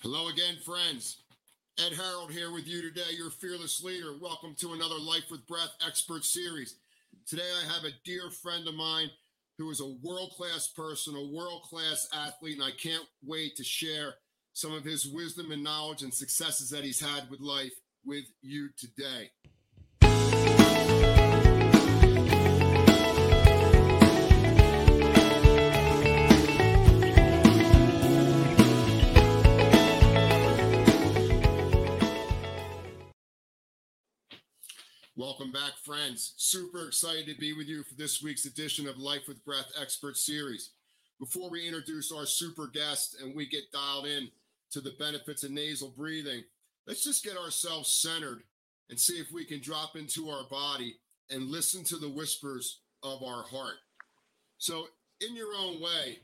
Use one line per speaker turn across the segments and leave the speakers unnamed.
Hello again, friends. Ed Harrold here with you today, your fearless leader. Welcome to another Life with Breath expert series. Today, I have a dear friend of mine who is a world class person, a world class athlete, and I can't wait to share some of his wisdom and knowledge and successes that he's had with life with you today. Welcome back, friends. Super excited to be with you for this week's edition of Life with Breath Expert Series. Before we introduce our super guest and we get dialed in to the benefits of nasal breathing, let's just get ourselves centered and see if we can drop into our body and listen to the whispers of our heart. So, in your own way,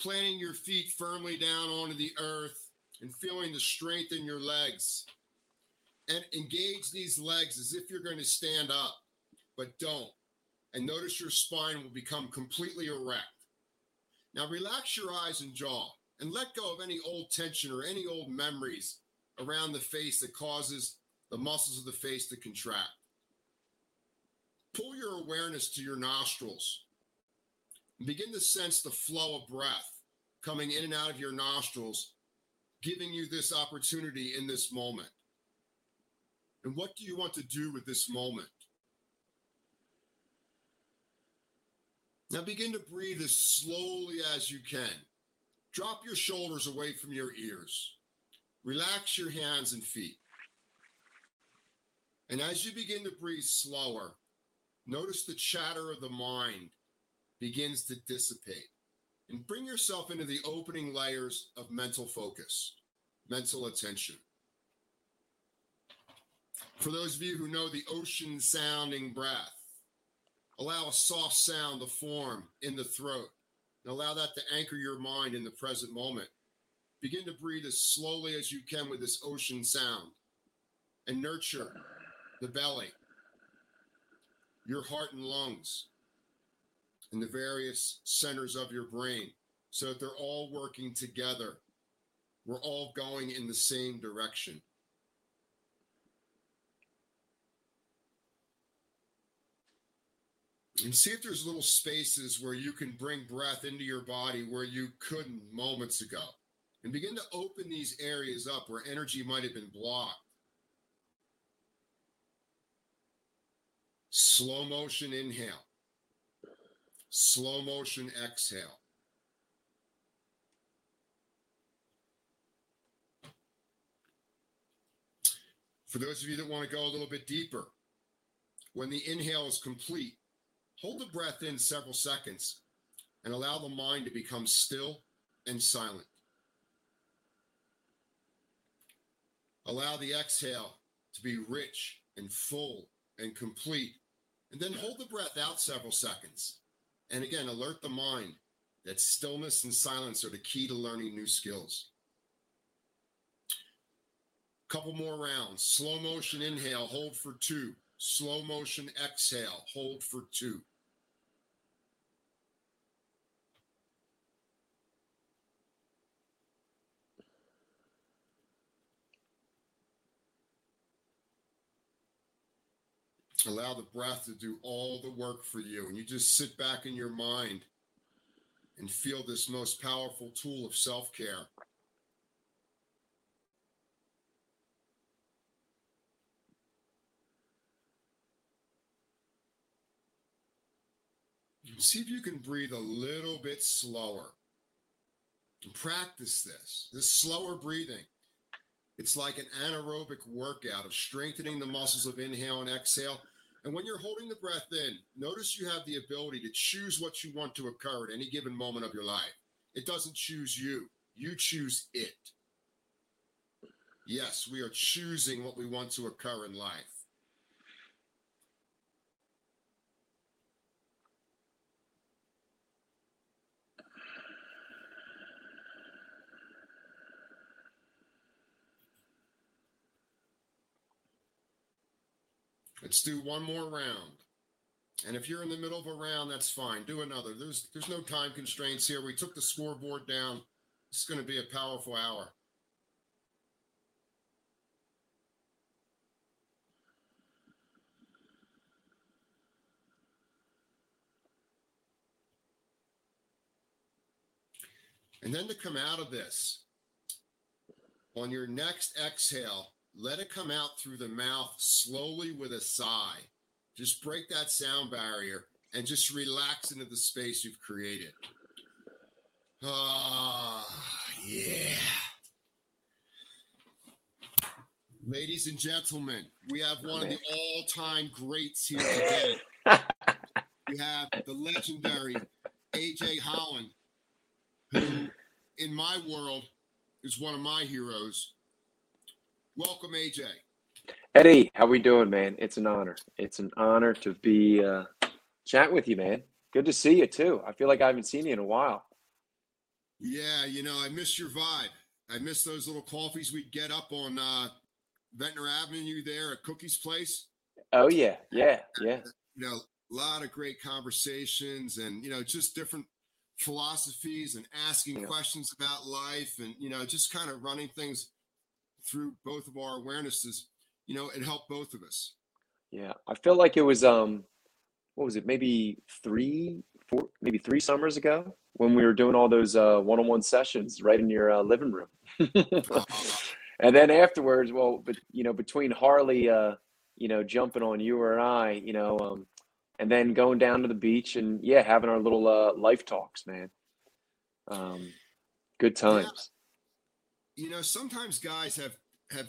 planting your feet firmly down onto the earth and feeling the strength in your legs and engage these legs as if you're going to stand up, but don't. And notice your spine will become completely erect. Now relax your eyes and jaw and let go of any old tension or any old memories around the face that causes the muscles of the face to contract. Pull your awareness to your nostrils begin to sense the flow of breath coming in and out of your nostrils, giving you this opportunity in this moment. And what do you want to do with this moment? Now begin to breathe as slowly as you can. Drop your shoulders away from your ears. Relax your hands and feet. And as you begin to breathe slower, notice the chatter of the mind begins to dissipate. And bring yourself into the opening layers of mental focus, mental attention. For those of you who know the ocean sounding breath, allow a soft sound to form in the throat and allow that to anchor your mind in the present moment. Begin to breathe as slowly as you can with this ocean sound and nurture the belly, your heart and lungs, and the various centers of your brain so that they're all working together. We're all going in the same direction. And see if there's little spaces where you can bring breath into your body where you couldn't moments ago. And begin to open these areas up where energy might have been blocked. Slow motion inhale. Slow motion exhale. For those of you that want to go a little bit deeper when the inhale is complete Hold the breath in several seconds and allow the mind to become still and silent. Allow the exhale to be rich and full and complete. And then hold the breath out several seconds. And again, alert the mind that stillness and silence are the key to learning new skills. Couple more rounds. Slow motion inhale, hold for two. Slow motion exhale, hold for two. Allow the breath to do all the work for you. And you just sit back in your mind and feel this most powerful tool of self care. See if you can breathe a little bit slower. Practice this, this slower breathing. It's like an anaerobic workout of strengthening the muscles of inhale and exhale and when you're holding the breath in, notice you have the ability to choose what you want to occur at any given moment of your life. It doesn't choose you, you choose it. Yes, we are choosing what we want to occur in life. Let's do one more round. And if you're in the middle of a round, that's fine. Do another. There's there's no time constraints here. We took the scoreboard down. It's going to be a powerful hour. And then to come out of this on your next exhale, let it come out through the mouth slowly with a sigh. Just break that sound barrier and just relax into the space you've created. Ah, yeah. Ladies and gentlemen, we have one of the all time greats here today. we have the legendary AJ Holland, who, in my world, is one of my heroes. Welcome, AJ.
Eddie, how we doing, man? It's an honor. It's an honor to be uh, chat with you, man. Good to see you too. I feel like I haven't seen you in a while.
Yeah, you know, I miss your vibe. I miss those little coffees we'd get up on uh, Ventnor Avenue there at Cookie's Place.
Oh yeah, yeah, yeah.
You know, a lot of great conversations and you know just different philosophies and asking yeah. questions about life and you know just kind of running things through both of our awarenesses. You know, it helped both of us.
Yeah, I feel like it was um, what was it? Maybe three, four, maybe three summers ago when we were doing all those uh, one-on-one sessions right in your uh, living room. And then afterwards, well, but you know, between Harley, uh, you know, jumping on you or I, you know, um, and then going down to the beach and yeah, having our little uh, life talks, man. Um, good times.
You know, sometimes guys have have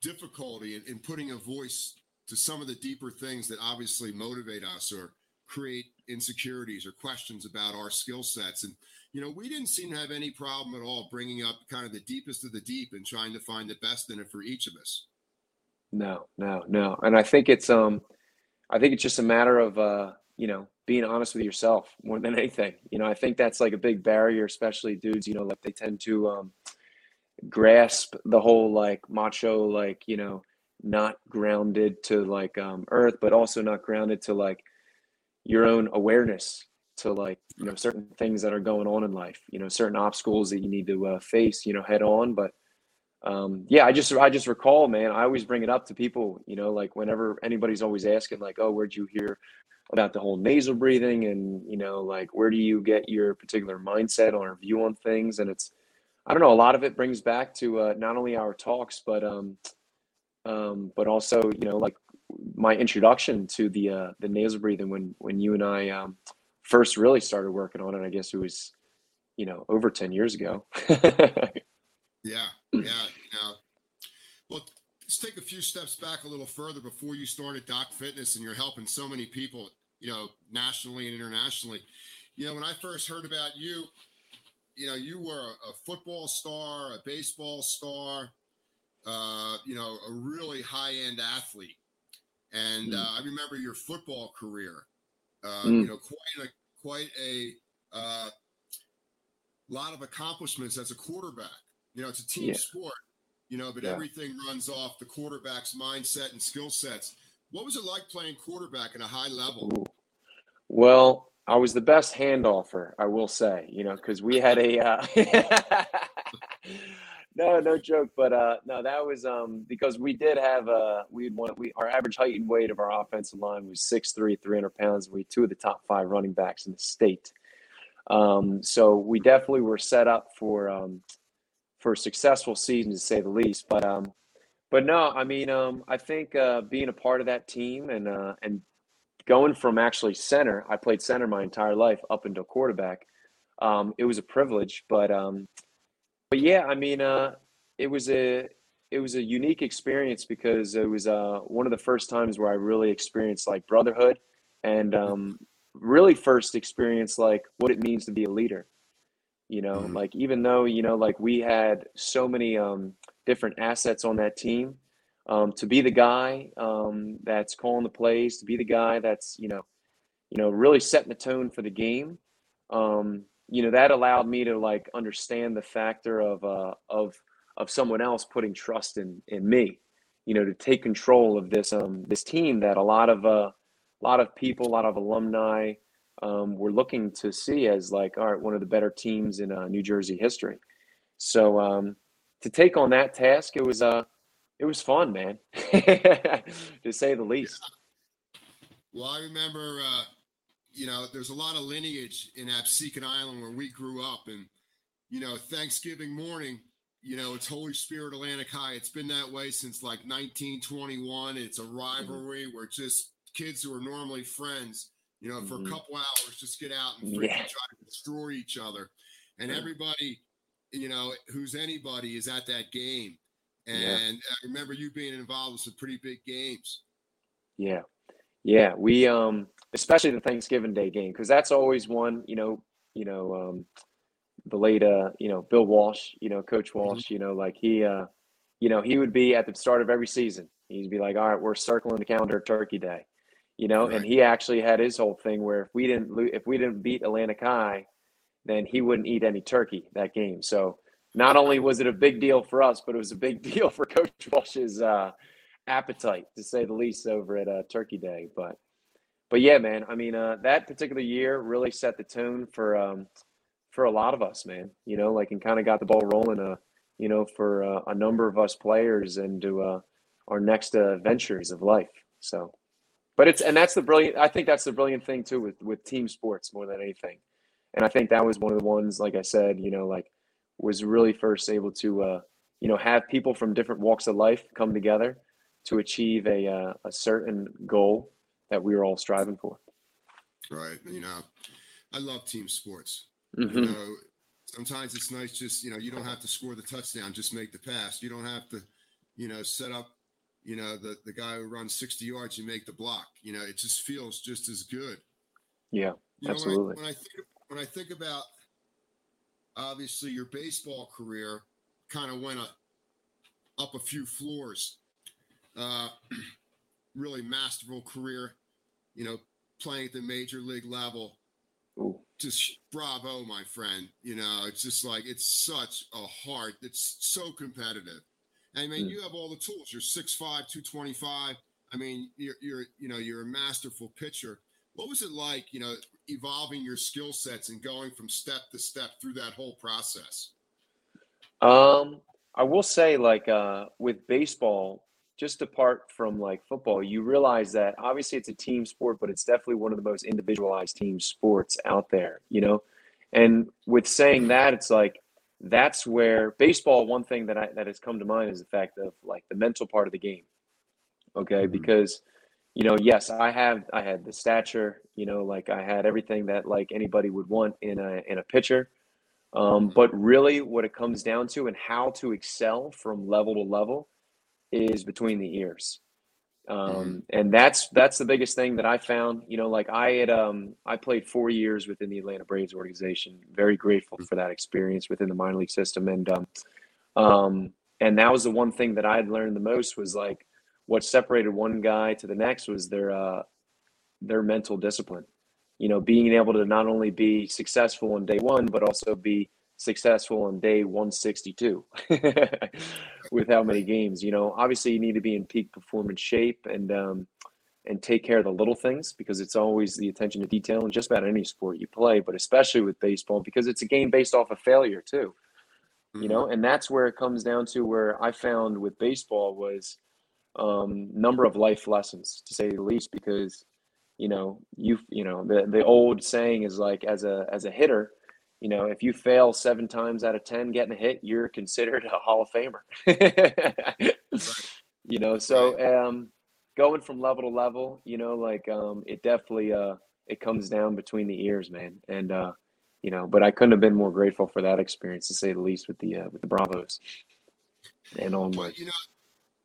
difficulty in, in putting a voice to some of the deeper things that obviously motivate us or create insecurities or questions about our skill sets. And, you know, we didn't seem to have any problem at all bringing up kind of the deepest of the deep and trying to find the best in it for each of us.
No, no, no. And I think it's, um, I think it's just a matter of, uh, you know, being honest with yourself more than anything. You know, I think that's like a big barrier, especially dudes, you know, like they tend to, um, grasp the whole like macho, like, you know, not grounded to like um earth, but also not grounded to like your own awareness to like you know certain things that are going on in life you know certain obstacles that you need to uh, face you know head on. But um yeah i just i just recall man i always bring it up to people you know like whenever anybody's always asking like oh where'd you hear about the whole nasal breathing? And you know like where do you get your particular mindset or view on things? And it's i don't know a lot of it brings back to uh, not only our talks but um um but also you know like my introduction to the uh, the nasal breathing when when you and I um, first really started working on it. I guess it was, you know, over ten years ago.
yeah, yeah. Well, let's take a few steps back a little further before you started Doc Fitness, and you're helping so many people, you know, nationally and internationally. You know, when I first heard about you, you know, you were a, a football star, a baseball star, uh, you know, a really high end athlete and mm. uh, I remember your football career. Uh, mm. You know, quite a quite a uh, lot of accomplishments as a quarterback. You know, it's a team yeah. sport. You know, but yeah. everything runs off the quarterback's mindset and skill sets. What was it like playing quarterback at a high level?
Well, I was the best handoffer, I will say. You know, because we had a. Uh, no, no joke. But uh, no, that was um, because we did have a we had one. We our average height and weight of our offensive line was 6'3", 300 pounds. We two of the top five running backs in the state. Um, so we definitely were set up for um, for a successful season to say the least. But um, but no, I mean um, I think uh, being a part of that team and uh, and going from actually center, I played center my entire life up until quarterback. Um, it was a privilege, but um, but yeah, I mean, uh, it was a it was a unique experience because it was uh, one of the first times where I really experienced like brotherhood and um, really first experienced like what it means to be a leader. You know, mm-hmm. like even though you know, like we had so many um, different assets on that team, um, to be the guy um, that's calling the plays, to be the guy that's you know, you know, really setting the tone for the game. Um, you know that allowed me to like understand the factor of uh of of someone else putting trust in in me you know to take control of this um this team that a lot of uh a lot of people a lot of alumni um, were looking to see as like all right one of the better teams in uh, new jersey history so um to take on that task it was uh it was fun man to say the least
well i remember uh you know, there's a lot of lineage in Absecon Island where we grew up, and you know, Thanksgiving morning, you know, it's Holy Spirit Atlantic High. It's been that way since like 1921. It's a
Mm-hmm.
rivalry where just kids who are normally friends, you know, for
Mhm.
a couple hours just get out and
Yeah.
try to destroy each other. And
Yeah.
everybody, you know, who's anybody is at that game.
Yeah.
And I remember you being involved with some pretty big games.
Yeah. Yeah. We um especially the Thanksgiving Day game, because that's always one, you know, you know, um the late uh, you know, Bill Walsh, you know, Coach Walsh, you know, like he uh, you know, he would be at the start of every season. He'd be like, All right, we're circling the calendar turkey day. You know, and he actually had his whole thing where if we didn't if we didn't beat Atlantic High, then he wouldn't eat any turkey that game. So not only was it a big deal for us, but it was a big deal for Coach Walsh's uh appetite to say the least over at uh, Turkey Day. But but yeah, man, I mean uh, that particular year really set the tone for um, for a lot of us, man. You know, like and kind of got the ball rolling. Uh, you know, for uh, a number of us players into uh, our next uh, ventures of life. So, but it's and that's the brilliant. I think that's the brilliant thing too with with team sports more than anything. And I think that was one of the ones, like I said, you know, like was really first able to, uh, you know, have people from different walks of life come together to achieve a uh, a certain goal that we were all striving for.
Right. You know, I love team sports.
Mhm.
You know, sometimes it's nice just, you know, you don't have to score the touchdown, just make the pass. You don't have to, you know, set up, you know, the, the guy who runs 60 yards, you make the block. You know, it just feels just as good.
Yeah,
You know,
Absolutely.
When I, when I think when I think about obviously your baseball career kind of went up, up a few floors. Uh, really masterful career, you know, playing at the major league level
Ooh,
just bravo, my friend. You know, it's just like it's such a hard, it's so competitive. I mean,
Mm.
you have all the tools. You're 6'5, 225. I mean, you're you're you know, you're a masterful pitcher. What was it like, you know, evolving your skill sets and going from step to step through that whole process?
Um, I will say, like, uh, with baseball, just apart from like football, you realize that obviously it's a team sport, but it's definitely one of the most individualized team sports out there, you know? And with saying that, it's like that's where baseball, one thing that I that has come to mind is the fact of like the mental part of the game. Okay,
Mhm.
because you know, yes, I have I had the stature, you know, like I had everything that like anybody would want in a in a pitcher. Um, but really, what it comes down to and how to excel from level to level is between the ears. Um, and that's that's the biggest thing that I found. You know, like I had um, I played four years within the Atlanta Braves organization. Very grateful for that experience within the minor league system, and um, um, and that was the one thing that I had learned the most was like what separated one guy to the next was their uh, their mental discipline. You know, being able to not only be successful on day one, but also be successful on day 162 with how many games. You know, obviously you need to be in peak performance shape and um, and take care of the little things because it's always the attention to detail in just about any sport you play, but especially with baseball because it's a game based off of failure too you know and that's where it comes down to where i found with baseball was um number of life lessons to say the least because you know you you know the the old saying is like as a as a hitter you know if you fail seven times out of ten getting a hit you're considered a hall of famer. You know so um going from level to level you know like um it definitely uh it comes down between the ears man. And uh you know but i couldn't have been more grateful for that experience to say the least with the uh, with the bravos. And onward
But you know,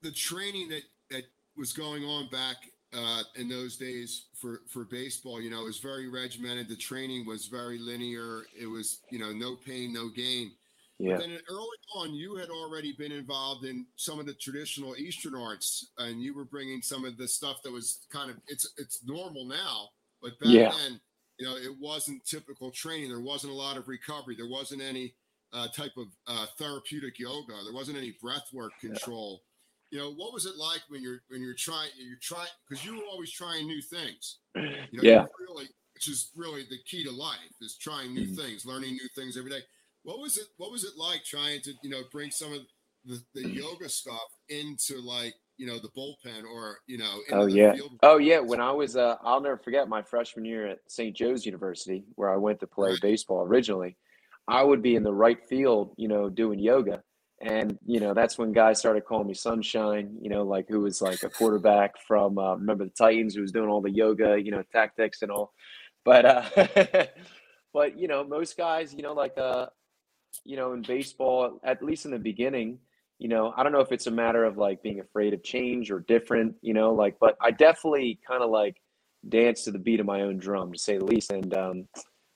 the training that that was going on back uh, in those days for for baseball, you know, it was very regimented. The training was very linear. It was you know no pain, no gain.
yeah
Then early on, you had already been involved in some of the traditional Eastern arts, and you were bringing some of the stuff that was kind of it's it's normal now, but back
Yeah.
then, you know, it wasn't typical training. There wasn't a lot of recovery. There wasn't any uh, type of uh, therapeutic yoga. There wasn't any breath work control. You know, what was it like when you're when you're trying you're trying because you were always trying new things. You know,
Yeah.
Really, which is really the key to life is trying new
Mhm.
things, learning new things every day. What was it? What was it like trying to you know bring some of the, the yoga stuff into like you know the bullpen or you know into
Oh
the
yeah.
field?
Oh yeah. When I was, uh, I'll never forget my freshman year at St. Joe's University, where I went to play
Right.
baseball originally. I would be in the right field, you know, doing yoga. And, you know, that's when guys started calling me Sunshine, you know, like who was like a quarterback from, uh, remember the Titans who was doing all the yoga, you know, tactics and all. But, uh, but, you know, most guys, you know, like, uh, you know, in baseball, at least in the beginning, you know, I don't know if it's a matter of like being afraid of change or different, you know, like, but I definitely kind of like dance to the beat of my own drum, to say the least. And um,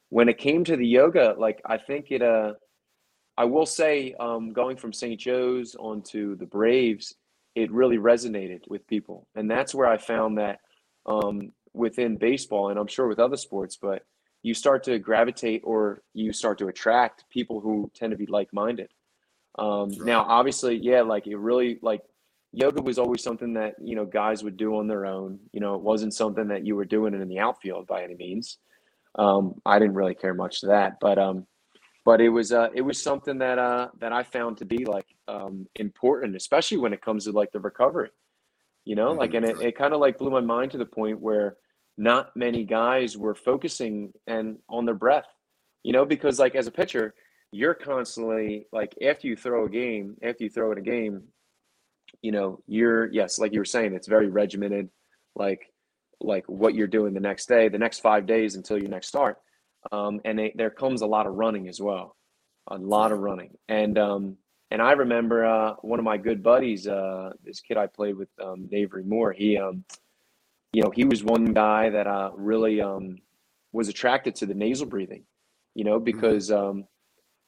when it came to the yoga, like, I think it, uh, I will say, um, going from St. Joe's onto the Braves, it really resonated with people. And that's where I found that um, within baseball, and I'm sure with other sports, but you start to gravitate or you start to attract people who tend to be like minded. Um, right. Now, obviously, yeah, like it really like yoga was always something that you know guys would do on their own. You know, it wasn't something that you were doing in the outfield by any means. Um, I didn't really care much to that, but um, but it was uh, it was something that uh, that I found to be like um, important, especially when it comes to like the recovery. You know, mm-hmm. like and it, it kind of like blew my mind to the point where not many guys were focusing and on their breath. You know, because like as a pitcher, you're constantly like after you throw a game, after you throw in a game, you know, you're yes, like you were saying, it's very regimented, like like what you're doing the next day, the next five days until your next start. Um, and they, there comes a lot of running as well, a lot of running. And um, and I remember uh, one of my good buddies, uh, this kid I played with, um, Avery Moore. He, um, you know, he was one guy that uh, really um, was attracted to the nasal breathing, you know, mm-hmm. because um,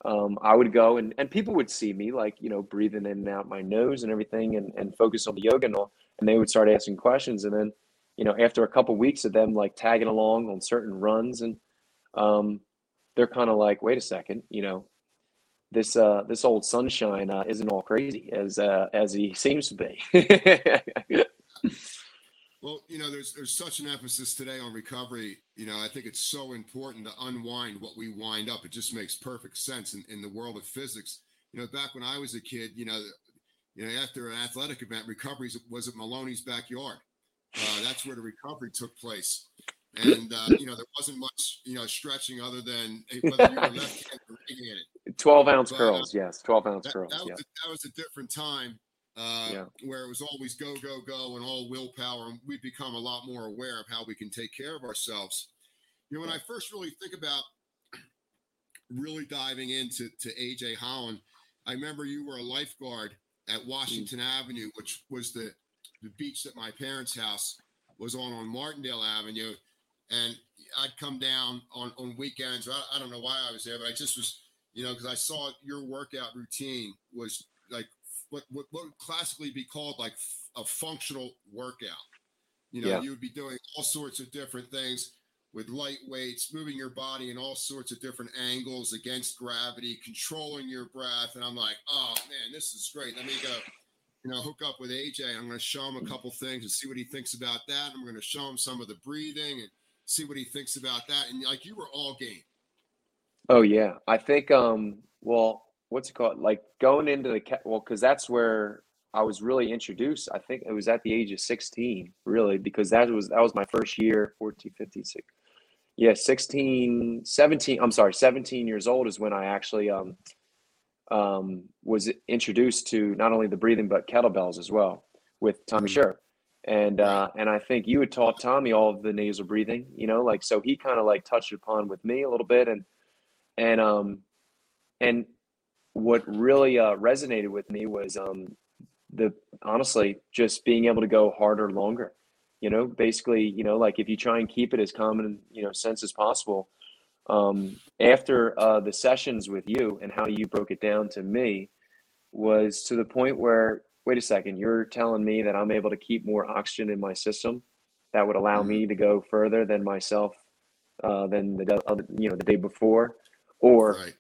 um, I would go and, and people would see me like, you know, breathing in and out my nose and everything and, and focus on the yoga and all. And they would start asking questions. And then, you know, after a couple of weeks of them like tagging along on certain runs and um, they're kind of like, wait a second, you know, this uh, this old sunshine uh, isn't all crazy as uh, as he seems to be.
Well, you know, there's there's such an emphasis today on recovery. You know, I think it's so important to unwind what we wind up. It just makes perfect sense in, in the world of physics. You know, back when I was a kid, you know, you know, after an athletic event, recovery was at Maloney's backyard. Uh, that's where the recovery took place. And uh, you know, there wasn't much, you know, stretching other than whether you were left-handed or right-handed.
Twelve ounce but, curls, uh, yes, twelve ounce
that,
curls.
That was,
yeah.
a, that was a different time uh, yeah. where it was always go, go, go, and all willpower. And we've become a lot more aware of how we can take care of ourselves. You know, when I first really think about really diving into to AJ Holland, I remember you were a lifeguard at Washington mm. Avenue, which was the the beach that my parents' house was on on Martindale Avenue, and I'd come down on on weekends. I, I don't know why I was there, but I just was, you know, because I saw your workout routine was like what, what, what would classically be called like a functional workout. You know, yeah. you would be doing all sorts of different things with light weights, moving your body in all sorts of different angles against gravity, controlling your breath. And I'm like, oh man, this is great. Let me go, you know, hook up with AJ. I'm going to show him a couple things and see what he thinks about that. I'm going to show him some of the breathing and see what he thinks about that. And like you were all game.
Oh yeah, I think um well what's it called? Like going into the well, because that's where I was really introduced. I think it was at the age of 16, really, because that was that was my first year, 14, 15, 16. Yeah, 16, 17, I'm sorry, 17 years old is when I actually um um was introduced to not only the breathing but kettlebells as well with Tommy mm-hmm. And uh and I think you had taught Tommy all of the nasal breathing, you know, like so he kind of like touched upon with me a little bit and and um and what really uh, resonated with me was um, the honestly just being able to go harder longer you know basically you know like if you try and keep it as common you know sense as possible um, after uh, the sessions with you and how you broke it down to me was to the point where wait a second you're telling me that i'm able to keep more oxygen in my system? That would allow me mm-hmm. to go further than myself uh, than the other you know the day before? Or right.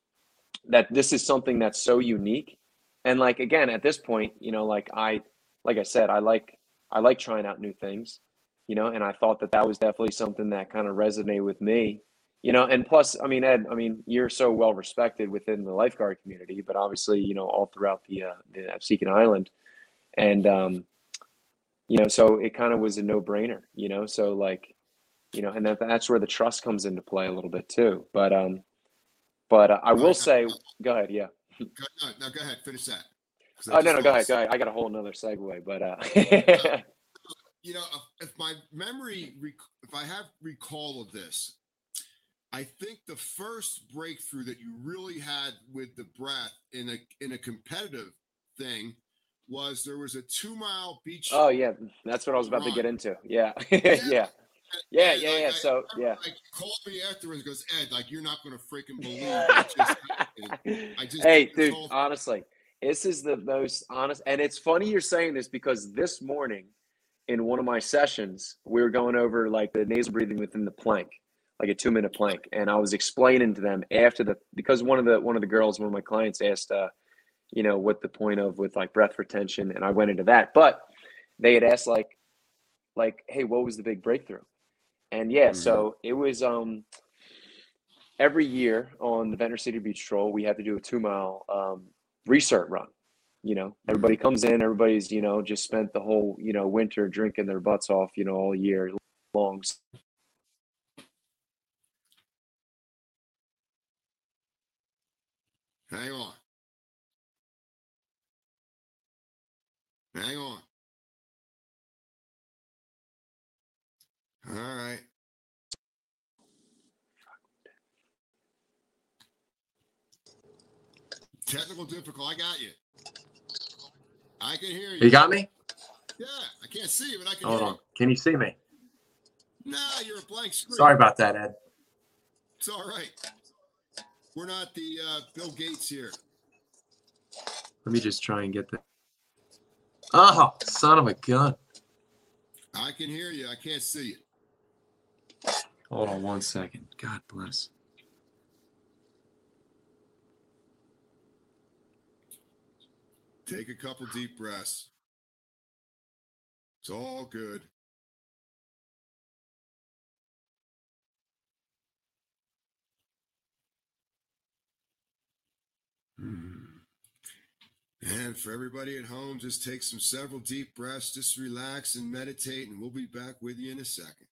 that this is something that's so unique? And like again at this point you know like i like i said i like i like trying out new things you know and i thought that that was definitely something that kind of resonated with me you know? And plus i mean ed i mean you're so well respected within the lifeguard community but obviously you know all throughout the uh the Absecon island and um you know so it kind of was a no-brainer you know so like you know and that, that's where the trust comes into play a little bit too but um
But uh, I will say, go ahead. Yeah.
Go, no, no, go ahead. Finish that.
Oh no, no, go ahead, go ahead. I got a whole nother segue, but uh,
You know, if- if my memory, rec- if I have recall of this, I think the first breakthrough that you really had with the breath in a in a competitive thing was there was a two mile beach.
oh yeah, that's what I was about to get into. Yeah, yeah, yeah,
And,
yeah,
like,
yeah.
I
So
remember,
yeah.
like called me afterwards. Goes Ed, like you're not going to freaking believe what just happened. I just
hey, dude, honestly, this is the most honest, and it's funny you're saying this because this morning, in one of my sessions, we were going over like the nasal breathing within the plank, like a two minute plank, and I was explaining to them after the because one of the one of the girls, one of my clients asked, uh, you know, what the point of with like breath retention, and I went into that, but they had asked like, like, hey, what was the big breakthrough? And yeah, so it was um every year on the Ventnor City Beach Patrol, we had to do a two mile um, research run. You know, everybody comes in, everybody's, you know, just spent the whole, you know, winter drinking their butts off, you know, all year long.
Hang on. Hang on. All right. Technical difficult. I got you. I can hear you.
You got me?
Yeah, I can't see you, but I can
Hold
hear
on. Can you see me?
you. Nah, you're a blank screen.
Sorry about that, Ed.
It's all right. We're not the uh, Bill Gates here.
Let me just try and get that. Oh, son of a gun.
I can hear you. I can't see you.
Hold on one second. God bless.
Take a couple deep breaths. It's all good. Hmm. And for everybody at home, just take some several deep breaths, just relax and meditate, and we'll be back with you in a second.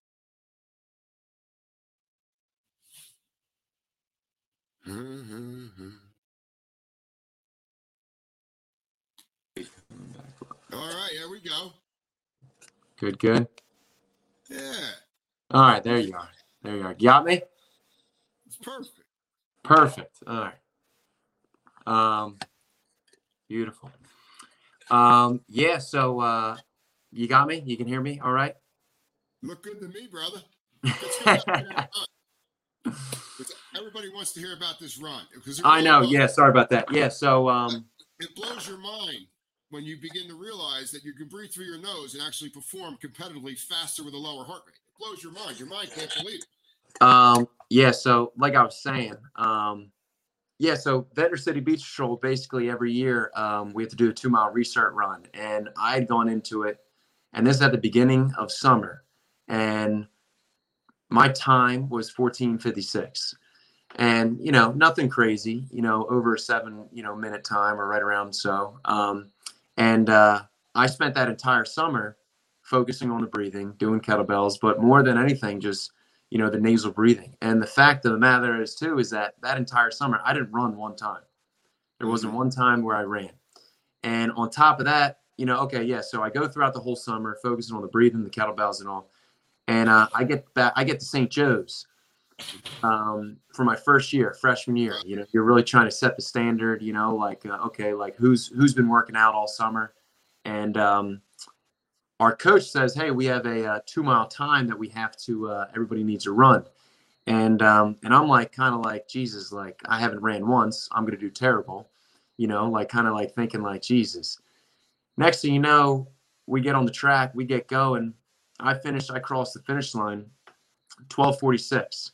All right, here we go.
Good, good.
Yeah,
All right, there you are. There you are. Got me?
it's perfect.
Perfect. All right. Um, beautiful. Um, yeah. So, uh, you got me. You can hear me. All right.
Look good to me, brother. Let's go out there and run. 'Cause Everybody wants to hear about this run. 'cause it
I know. Yeah. Sorry about that. Yeah. So, um,
It blows your mind when you begin to realize that you can breathe through your nose and actually perform competitively faster with a lower heart rate. It blows your mind. Your mind can't believe it.
Um, yeah, so like I was saying, um, yeah, so Ventnor City Beach Patrol basically every year um, we have to do a two mile restart run, and I had gone into it, and this is at the beginning of summer, and my time was fourteen fifty six, and you know nothing crazy, you know over a seven you know minute time or right around so, um, and uh, I spent that entire summer focusing on the breathing, doing kettlebells, but more than anything, just you know, the nasal breathing. And the fact of the matter is, too, is that that entire summer, I didn't run one time. There wasn't one time where I ran. And on top of that, you know, okay, yeah, so I go throughout the whole summer focusing on the breathing, the kettlebells, and all. And uh, I get back, I get to St. Joe's um, for my first year, freshman year. You know, you're really trying to set the standard. You know, like uh, okay, like who's who's been working out all summer, and um, our coach says, "Hey, we have a, uh two mile time that we have to. Uh, everybody needs to run." And um, and I'm like, kind of like Jesus, like I haven't ran once. I'm gonna do terrible, you know, like kind of like thinking like Jesus. Next thing you know, we get on the track, we get going. I finished. I crossed the finish line, 12:46.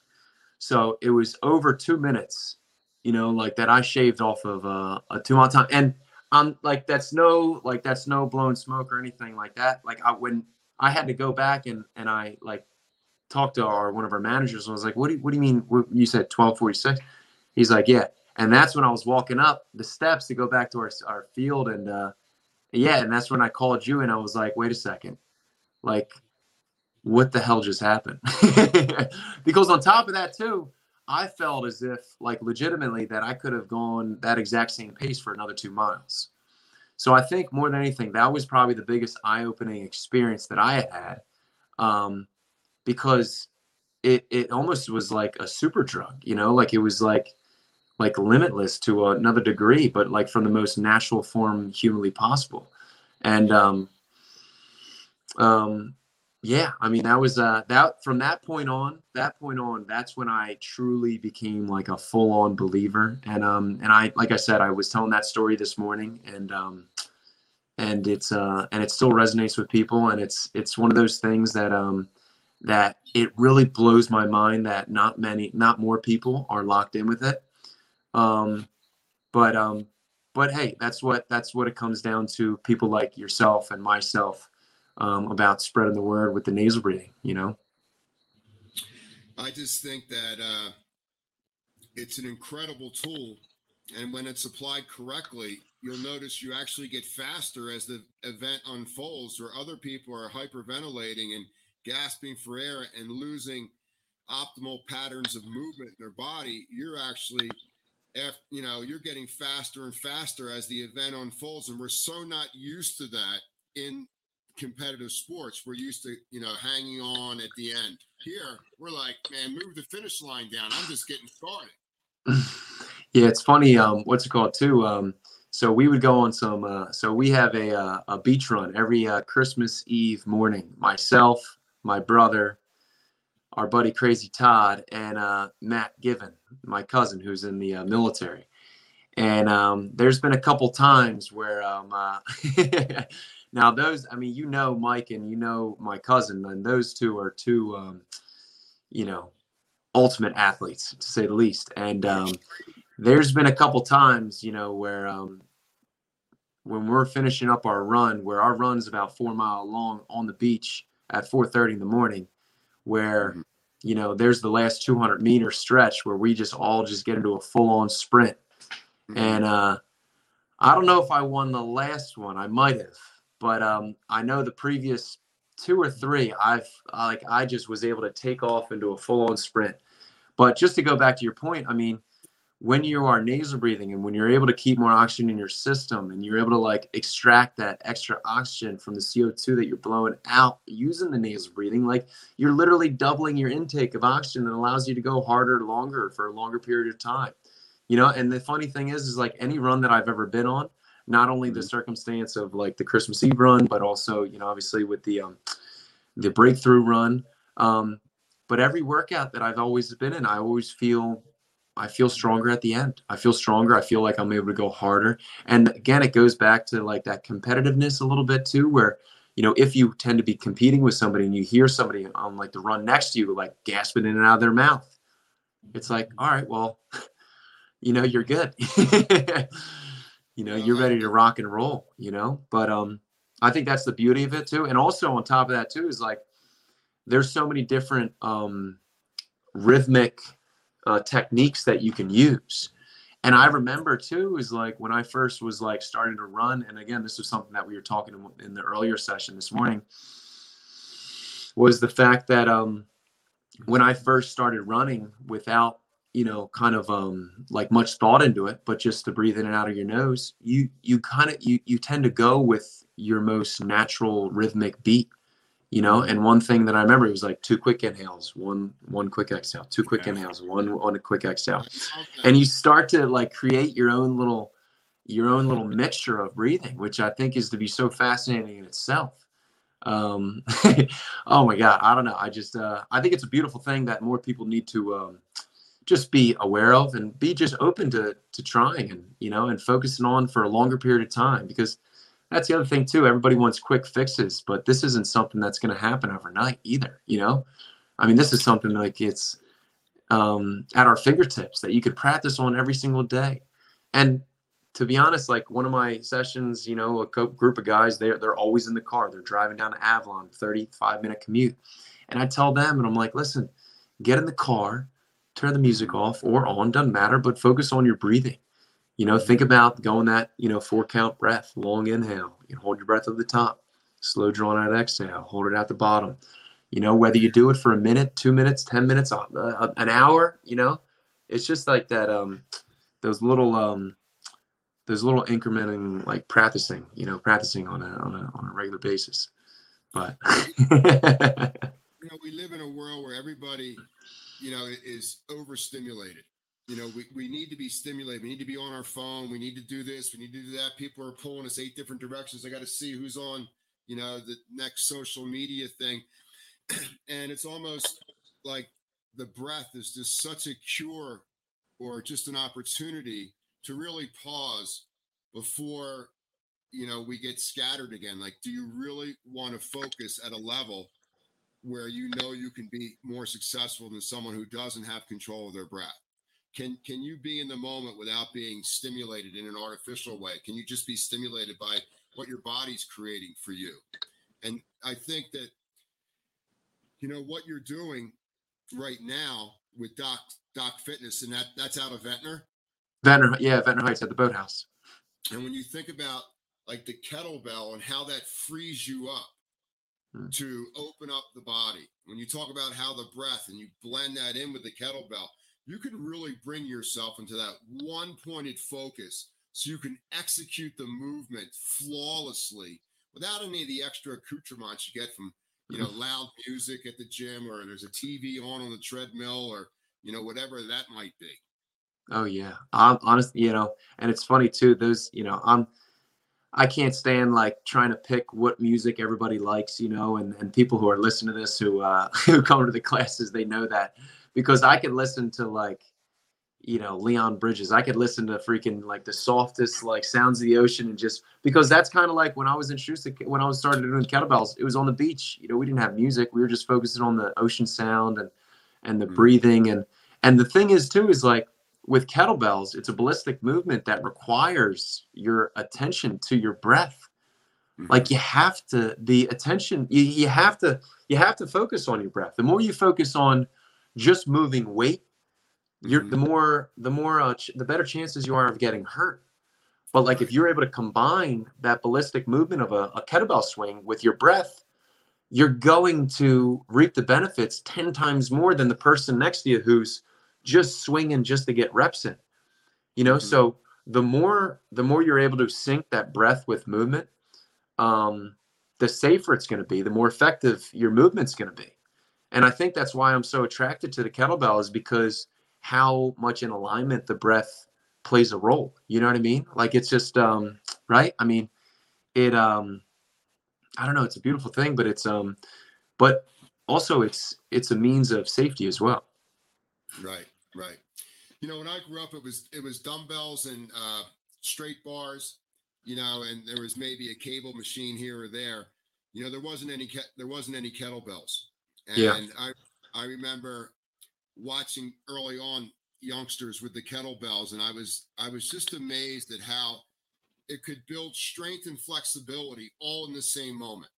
So it was over two minutes, you know, like that I shaved off of uh, a two mile time. And um like that's no like that's no blowing smoke or anything like that. Like i when i had to go back and and i like talked to our one of our managers and was like what do you, what do you mean you said 1246 he's like yeah. And that's when i was walking up the steps to go back to our, our field and uh yeah and that's when i called you and i was like wait a second. Like what the hell just happened? Because on top of that too I felt as if like legitimately that I could have gone that exact same pace for another two miles. So I think more than anything, that was probably the biggest eye-opening experience that I had had, um, because it it almost was like a super drug, you know, like it was like like limitless to another degree, but like from the most natural form humanly possible, and um, um, yeah, I mean that was uh that from that point on, that point on, that's when I truly became like a full on believer. And um and I like I said, I was telling that story this morning and um and it's uh and it still resonates with people and it's it's one of those things that um that it really blows my mind that not many not more people are locked in with it. Um but um but hey, that's what that's what it comes down to people like yourself and myself um, about spreading the word with the nasal breathing, you know?
I just think that uh, it's an incredible tool. And when it's applied correctly, you'll notice you actually get faster as the event unfolds, or other people are hyperventilating and gasping for air and losing optimal patterns of movement in their body. You're actually, you know, you're getting faster and faster as the event unfolds. And we're so not used to that in competitive sports, we're used to, you know, hanging on at the end. Here, we're like, man, move the finish line down. I'm just getting started.
yeah, it's funny. Um, what's it called too? Um, so we would go on some. Uh, so we have a uh, a beach run every uh, Christmas Eve morning. Myself, my brother, our buddy Crazy Todd, and uh, Matt Given, my cousin who's in the uh, military. And um, there's been a couple times where um, uh, Now, those, I mean, you know, Mike and you know my cousin, and those two are two, um, you know, ultimate athletes to say the least. And um, there's been a couple times, you know, where um, when we're finishing up our run, where our run is about four mile long on the beach at 4:30 in the morning, where mm-hmm. you know there's the last 200 meter stretch where we just all just get into a full on sprint, mm-hmm. and uh, I don't know if I won the last one. I might have but um, I know the previous two or three, I've like I just was able to take off into a full-on sprint. But just to go back to your point, I mean, when you are nasal breathing and when you're able to keep more oxygen in your system and you're able to like extract that extra oxygen from the CO2 that you're blowing out using the nasal breathing, like you're literally doubling your intake of oxygen that allows you to go harder, longer for a longer period of time. You know, and the funny thing is, is like any run that I've ever been on, not only the mm-hmm. circumstance of like the Christmas Eve run, but also you know obviously with the um, the breakthrough run. Um, but every workout that I've always been in, I always feel I feel stronger at the end. I feel stronger. I feel like I'm able to go harder. And again, it goes back to like that competitiveness a little bit too, where you know if you tend to be competing with somebody and you hear somebody on like the run next to you like gasping in and out of their mouth, it's like all right, well, you know you're good. you know you're ready to rock and roll you know? But um i think that's the beauty of it too and also on top of that too is like there's so many different um rhythmic uh, techniques that you can use. And i remember too is like when i first was like starting to run and again this was something that we were talking in the earlier session this morning was the fact that um when i first started running without you know kind of um like much thought into it but just to breathe in and out of your nose you you kind of you you tend to go with your most natural rhythmic beat you know? And one thing that i remember it was like two quick inhales one one quick exhale two quick inhales one one quick exhale. And you start to like create your own little your own little mixture of breathing which i think is to be so fascinating in itself. Um oh my god i don't know i just uh i think it's a beautiful thing that more people need to um just be aware of and be just open to to trying and you know and focusing on for a longer period of time because that's the other thing too everybody wants quick fixes but this isn't something that's going to happen overnight either you know? I mean this is something like it's um, at our fingertips that you could practice on every single day. And to be honest like one of my sessions you know a group of guys they're, they're always in the car they're driving down to avalon 35 minute commute. And i tell them and i'm like listen get in the car turn the music off or on, doesn't matter, but focus on your breathing. You know, think about going that, you know, four count breath, long inhale. You hold your breath at the top, slow drawn out exhale, hold it at the bottom. You know, whether you do it for a minute, two minutes, 10 minutes, uh, uh, an hour, you know, it's just like that um those little um those little incrementing like practicing you know practicing on a on a on a regular basis but
you know we live in a world where everybody you know is overstimulated. You know we, we need to be stimulated. We need to be on our phone. We need to do this. We need to do that. People are pulling us eight different directions. I got to see who's on you know the next social media thing. And it's almost like the breath is just such a cure or just an opportunity to really pause before you know we get scattered again. Like do you really want to focus at a level where you know you can be more successful than someone who doesn't have control of their breath. Can can you be in the moment without being stimulated in an artificial way? Can you just be stimulated by what your body's creating for you? And i think that you know what you're doing right now with doc doc fitness and that that's out of ventnor?
Ventnor yeah ventnor heights at the boathouse.
And when you think about like the kettlebell and how that frees you up.
Hmm.
to open up the body, when you talk about how the breath and you blend that in with the kettlebell, you can really bring yourself into that one pointed focus so you can execute the movement flawlessly without any of the extra accoutrements you get from you know loud music at the gym or there's a TV on on the treadmill or you know whatever that might be.
Oh yeah, I'm honest. You know, and it's funny too. Those, you know, I'm, I can't stand like trying to pick what music everybody likes. You know, and and people who are listening to this who uh who come to the classes, they know that because I could listen to like, you know, Leon Bridges. I could listen to freaking like the softest like sounds of the ocean and just because that's kind of like when I was in Shusik, when I was started doing kettlebells, it was on the beach. You know, we didn't have music. We were just focusing on the ocean sound and and the
Mhm.
breathing and and the thing is too is like with kettlebells, it's a ballistic movement that requires your attention to your breath.
Mhm.
Like you have to the attention you, you have to you have to focus on your breath. The more you focus on just moving weight, you're
Mhm.
the more the more uh, ch- the better chances you are of getting hurt. But like if you're able to combine that ballistic movement of a, a kettlebell swing with your breath, you're going to reap the benefits 10 times more than the person next to you who's just swinging just to get reps in. You know,
Mhm.
so the more the more you're able to sync that breath with movement, um, the safer it's going to be, the more effective your movement's going to be. And I think that's why I'm so attracted to the kettlebell is because how much in alignment the breath plays a role. You know what I mean? Like it's just um right? I mean, it um I don't know, it's a beautiful thing, but it's um but also it's it's a means of safety as well.
Right, right. You know, when I grew up, it was it was dumbbells and uh, straight bars. You know, and there was maybe a cable machine here or there. You know, there wasn't any ke- there wasn't any kettlebells. And
Yeah.
I I remember watching early on youngsters with the kettlebells, and I was I was just amazed at how it could build strength and flexibility all in the same moment.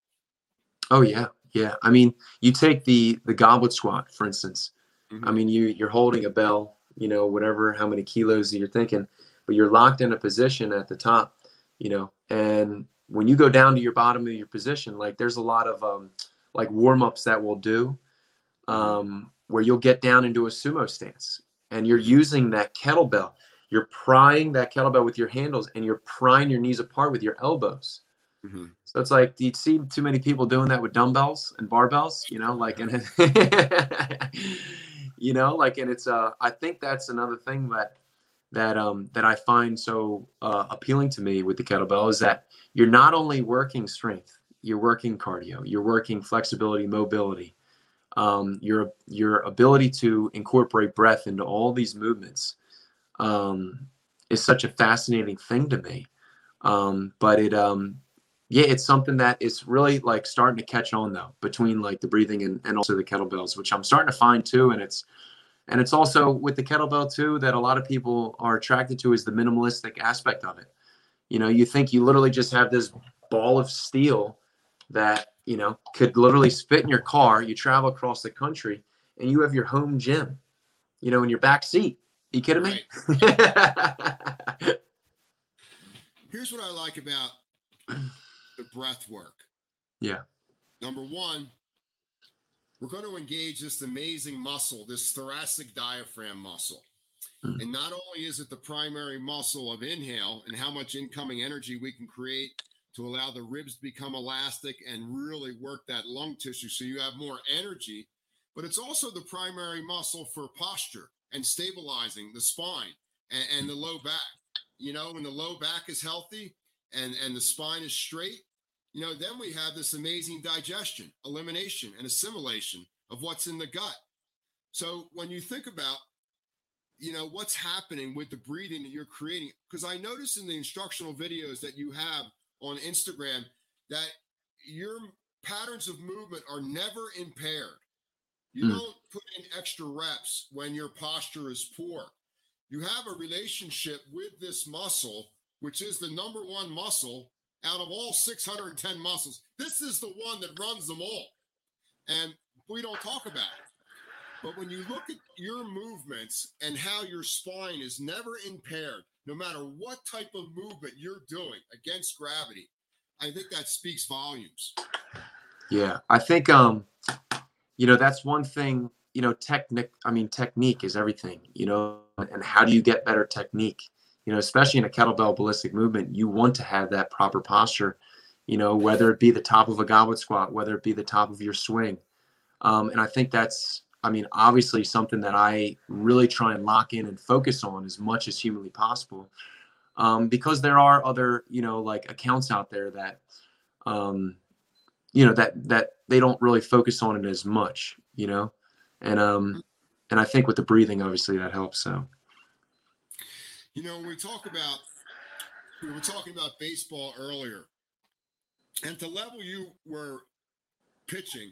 Oh yeah. Yeah. I mean, you take the the goblet squat, for instance. I
Mhm.
mean, you you're holding a bell, you know, whatever how many kilos you're thinking, but you're locked in a position at the top, you know, and when you go down to your bottom of your position, like there's a lot of um like warm-ups that we'll do um where you'll get down into a sumo stance and you're using that kettlebell. You're prying that kettlebell with your handles and you're prying your knees apart with your elbows.
Mhm.
So it's like, do you see too many people doing that with dumbbells and barbells? You know, like, and you know, like, and it's uh, I think that's another thing that that um that I find so uh, appealing to me with the kettlebell is that you're not only working strength, you're working cardio, you're working flexibility, mobility, um, your your ability to incorporate breath into all these movements um, is such a fascinating thing to me. Um, but it um, yeah, it's something that is really like starting to catch on though between like the breathing and, and also the kettlebells, which I'm starting to find too. And it's and it's also with the kettlebell too that a lot of people are attracted to is the minimalistic aspect of it. You know, you think you literally just have this ball of steel that you know could literally fit in your car. You travel across the country and you have your home gym, you know, in your back seat. you kidding me?
Here's what I like about the breath work.
Yeah.
Number one, we're going to engage this amazing muscle, this thoracic diaphragm muscle. Mm. And not only is it the primary muscle of inhale and how much incoming energy we can create to allow the ribs to become elastic and really work that lung tissue so you have more energy, but it's also the primary muscle for posture and stabilizing the spine and, and the low back. You know, when the low back is healthy and, and the spine is straight, you know, then we have this amazing digestion, elimination, and assimilation of what's in the gut. So when you think about you know what's happening with the breathing that you're creating because i notice in the instructional videos that you have on instagram that your patterns of movement are never impaired you mm. don't put in extra reps when your posture is poor you have a relationship with this muscle which is the number one muscle out of all 610 muscles this is the one that runs them all and we don't talk about it but when you look at your movements and how your spine is never impaired, no matter what type of movement you're doing against gravity, I think that speaks volumes.
Yeah, I think um, you know, that's one thing, you know, technique I mean technique is everything, you know, and how do you get better technique? You know, especially in a kettlebell ballistic movement, you want to have that proper posture, you know, whether it be the top of a goblet squat, whether it be the top of your swing. Um, and I think that's I mean, obviously, something that I really try and lock in and focus on as much as humanly possible, um, because there are other, you know, like accounts out there that, um, you know, that that they don't really focus on it as much, you know, and um, and I think with the breathing, obviously, that helps. So,
you know, when we talk about, we were talking about baseball earlier, and to level you were pitching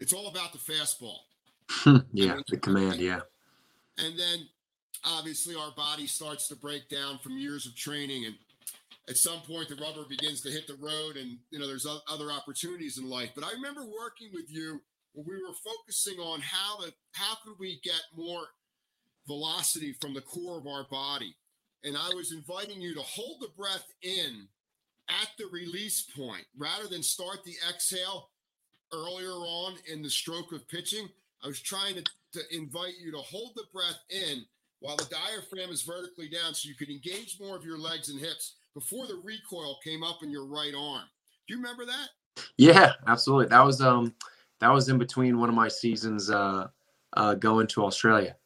it's all about the fastball.
yeah, the command, yeah.
And then obviously our body starts to break down from years of training and at some point the rubber begins to hit the road and you know there's other opportunities in life but i remember working with you when we were focusing on how to how could we get more velocity from the core of our body and i was inviting you to hold the breath in at the release point rather than start the exhale earlier on in the stroke of pitching, I was trying to, to invite you to hold the breath in while the diaphragm is vertically down so you could engage more of your legs and hips before the recoil came up in your right arm. Do you remember that?
Yeah, absolutely. That was um that was in between one of my seasons uh uh going to Australia.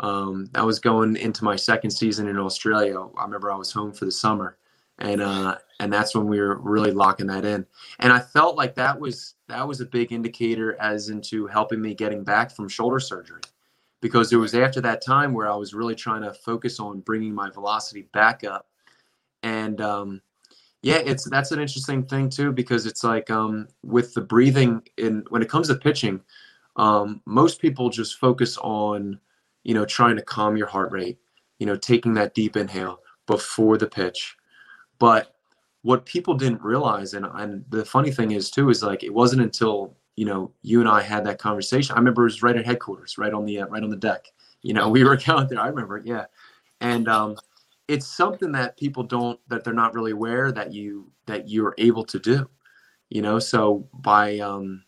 Um that was going into my second season in Australia. I remember I was home for the summer and uh and that's when we were really locking that in and i felt like that was that was a big indicator as into helping me getting back from shoulder surgery because it was after that time where i was really trying to focus on bringing my velocity back up and um yeah it's that's an interesting thing too because it's like um with the breathing in when it comes to pitching um most people just focus on you know trying to calm your heart rate you know taking that deep inhale before the pitch but what people didn't realize, and, and the funny thing is too, is like it wasn't until you know you and I had that conversation. I remember it was right at headquarters, right on the uh, right on the deck. You know, we were out there. I remember, it, yeah, and um, it's something that people don't that they're not really aware that you that you're able to do. You know, so by um,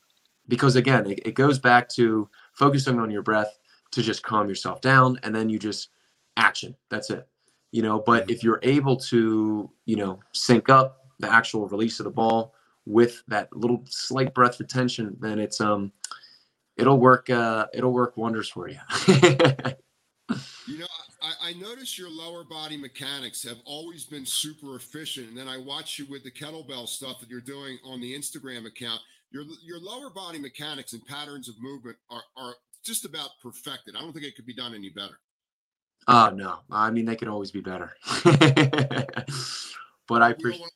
because again, it, it goes back to focusing on your breath to just calm yourself down, and then you just action. That's it you know but mm-hmm. if you're able to you know sync up the actual release of the ball with that little slight breath retention then it's um it'll work uh it'll work wonders for you
you know I, I notice your lower body mechanics have always been super efficient and then i watch you with the kettlebell stuff that you're doing on the instagram account your your lower body mechanics and patterns of movement are are just about perfected i don't think it could be done any better
Oh no, I mean they could always be better. but I appreciate.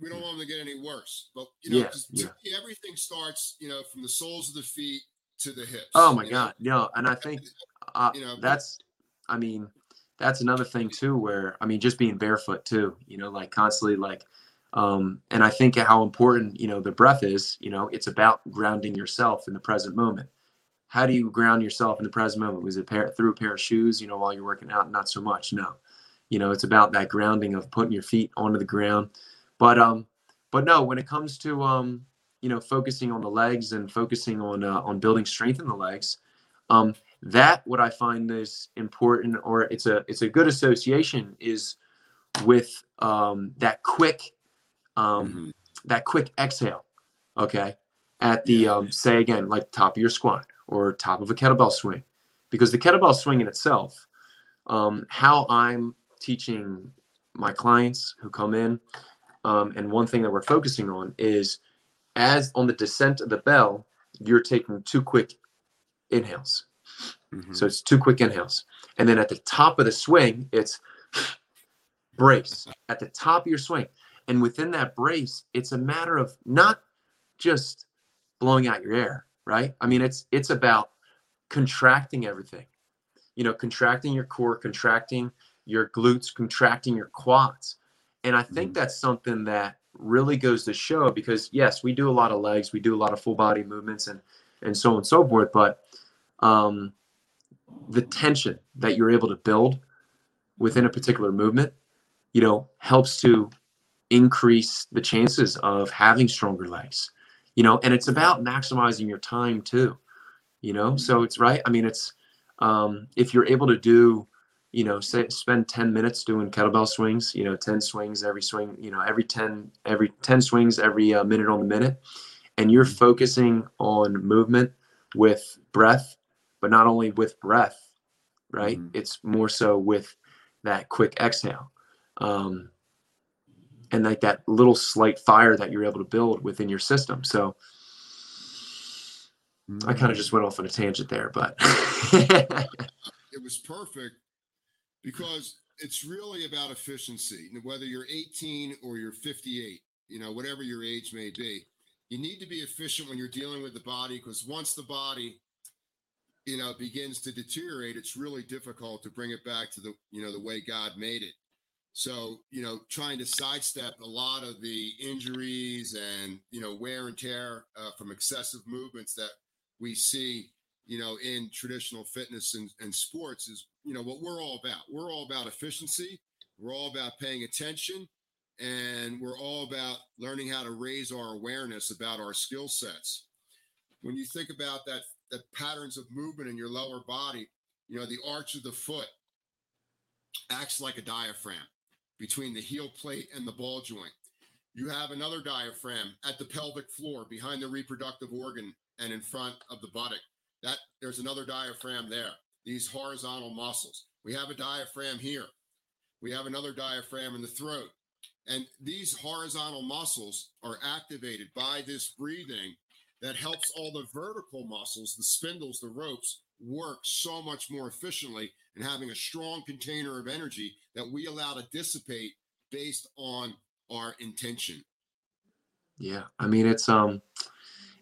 We don't want them to get any worse, but you know, yeah, yeah. everything starts, you know, from the soles of the feet to the hips.
Oh my god, know? no, and I think uh, you know that's, I mean, that's another thing too, where I mean, just being barefoot too, you know, like constantly like, um, and I think how important you know the breath is. You know, it's about grounding yourself in the present moment how do you ground yourself in the present moment? Was it pair, through a pair of shoes, you know, while you're working out? Not so much. No, you know, it's about that grounding of putting your feet onto the ground. But um, but no, when it comes to um, you know, focusing on the legs and focusing on uh, on building strength in the legs, um, that what I find is important, or it's a it's a good association is with um, that quick um, mm-hmm. that quick exhale. Okay, at the um, say again like top of your squat or top of a kettlebell swing, because the kettlebell swing in itself, um, how I'm teaching my clients who come in, um, and one thing that we're focusing on is as on the descent of the bell, you're taking two quick inhales. Mm-hmm. So it's two quick inhales. And then at the top of the swing, it's brace at the top of your swing. And within that brace, it's a matter of not just blowing out your air, right? I mean, it's it's about contracting everything. You know, contracting your core, contracting your glutes, contracting your quads. And I think mm-hmm. that's something that really goes to show because yes, we do a lot of legs, we do a lot of full body movements and and so on and so forth, but um the tension that you're able to build within a particular movement, you know, helps to increase the chances of having stronger legs. You know, and it's about maximizing your time too. You know, so it's right. I mean, it's um, if you're able to do, you know, say spend 10 minutes doing kettlebell swings, you know, 10 swings every swing, you know, every 10 every 10 swings every uh, minute on the minute, and you're focusing on movement with breath but not only with breath, right? Mm-hmm. It's more so with that quick exhale. Um, and like that little slight fire that you're able to build within your system. So. I kind of just went off on a tangent there, but
it was perfect because it's really about efficiency. Whether you're 18 or you're 58, you know, whatever your age may be, you need to be efficient when you're dealing with the body because once the body you know begins to deteriorate it's really difficult to bring it back to the you know the way god made it so you know trying to sidestep a lot of the injuries and you know wear and tear uh, from excessive movements that we see you know in traditional fitness and, and sports is you know what we're all about. We're all about efficiency. We're all about paying attention. And we're all about learning how to raise our awareness about our skill sets. When you think about that the patterns of movement in your lower body, you know, the arch of the foot acts like a diaphragm between the heel plate and the ball joint. You have another diaphragm at the pelvic floor behind the reproductive organ and in front of the buttock. That there's another diaphragm there. These horizontal muscles. We have a diaphragm here. We have another diaphragm in the throat. And these horizontal muscles are activated by this breathing that helps all the vertical muscles, the spindles, the ropes work so much more efficiently and having a strong container of energy that we allow to dissipate based on our intention.
Yeah. I mean, it's, um,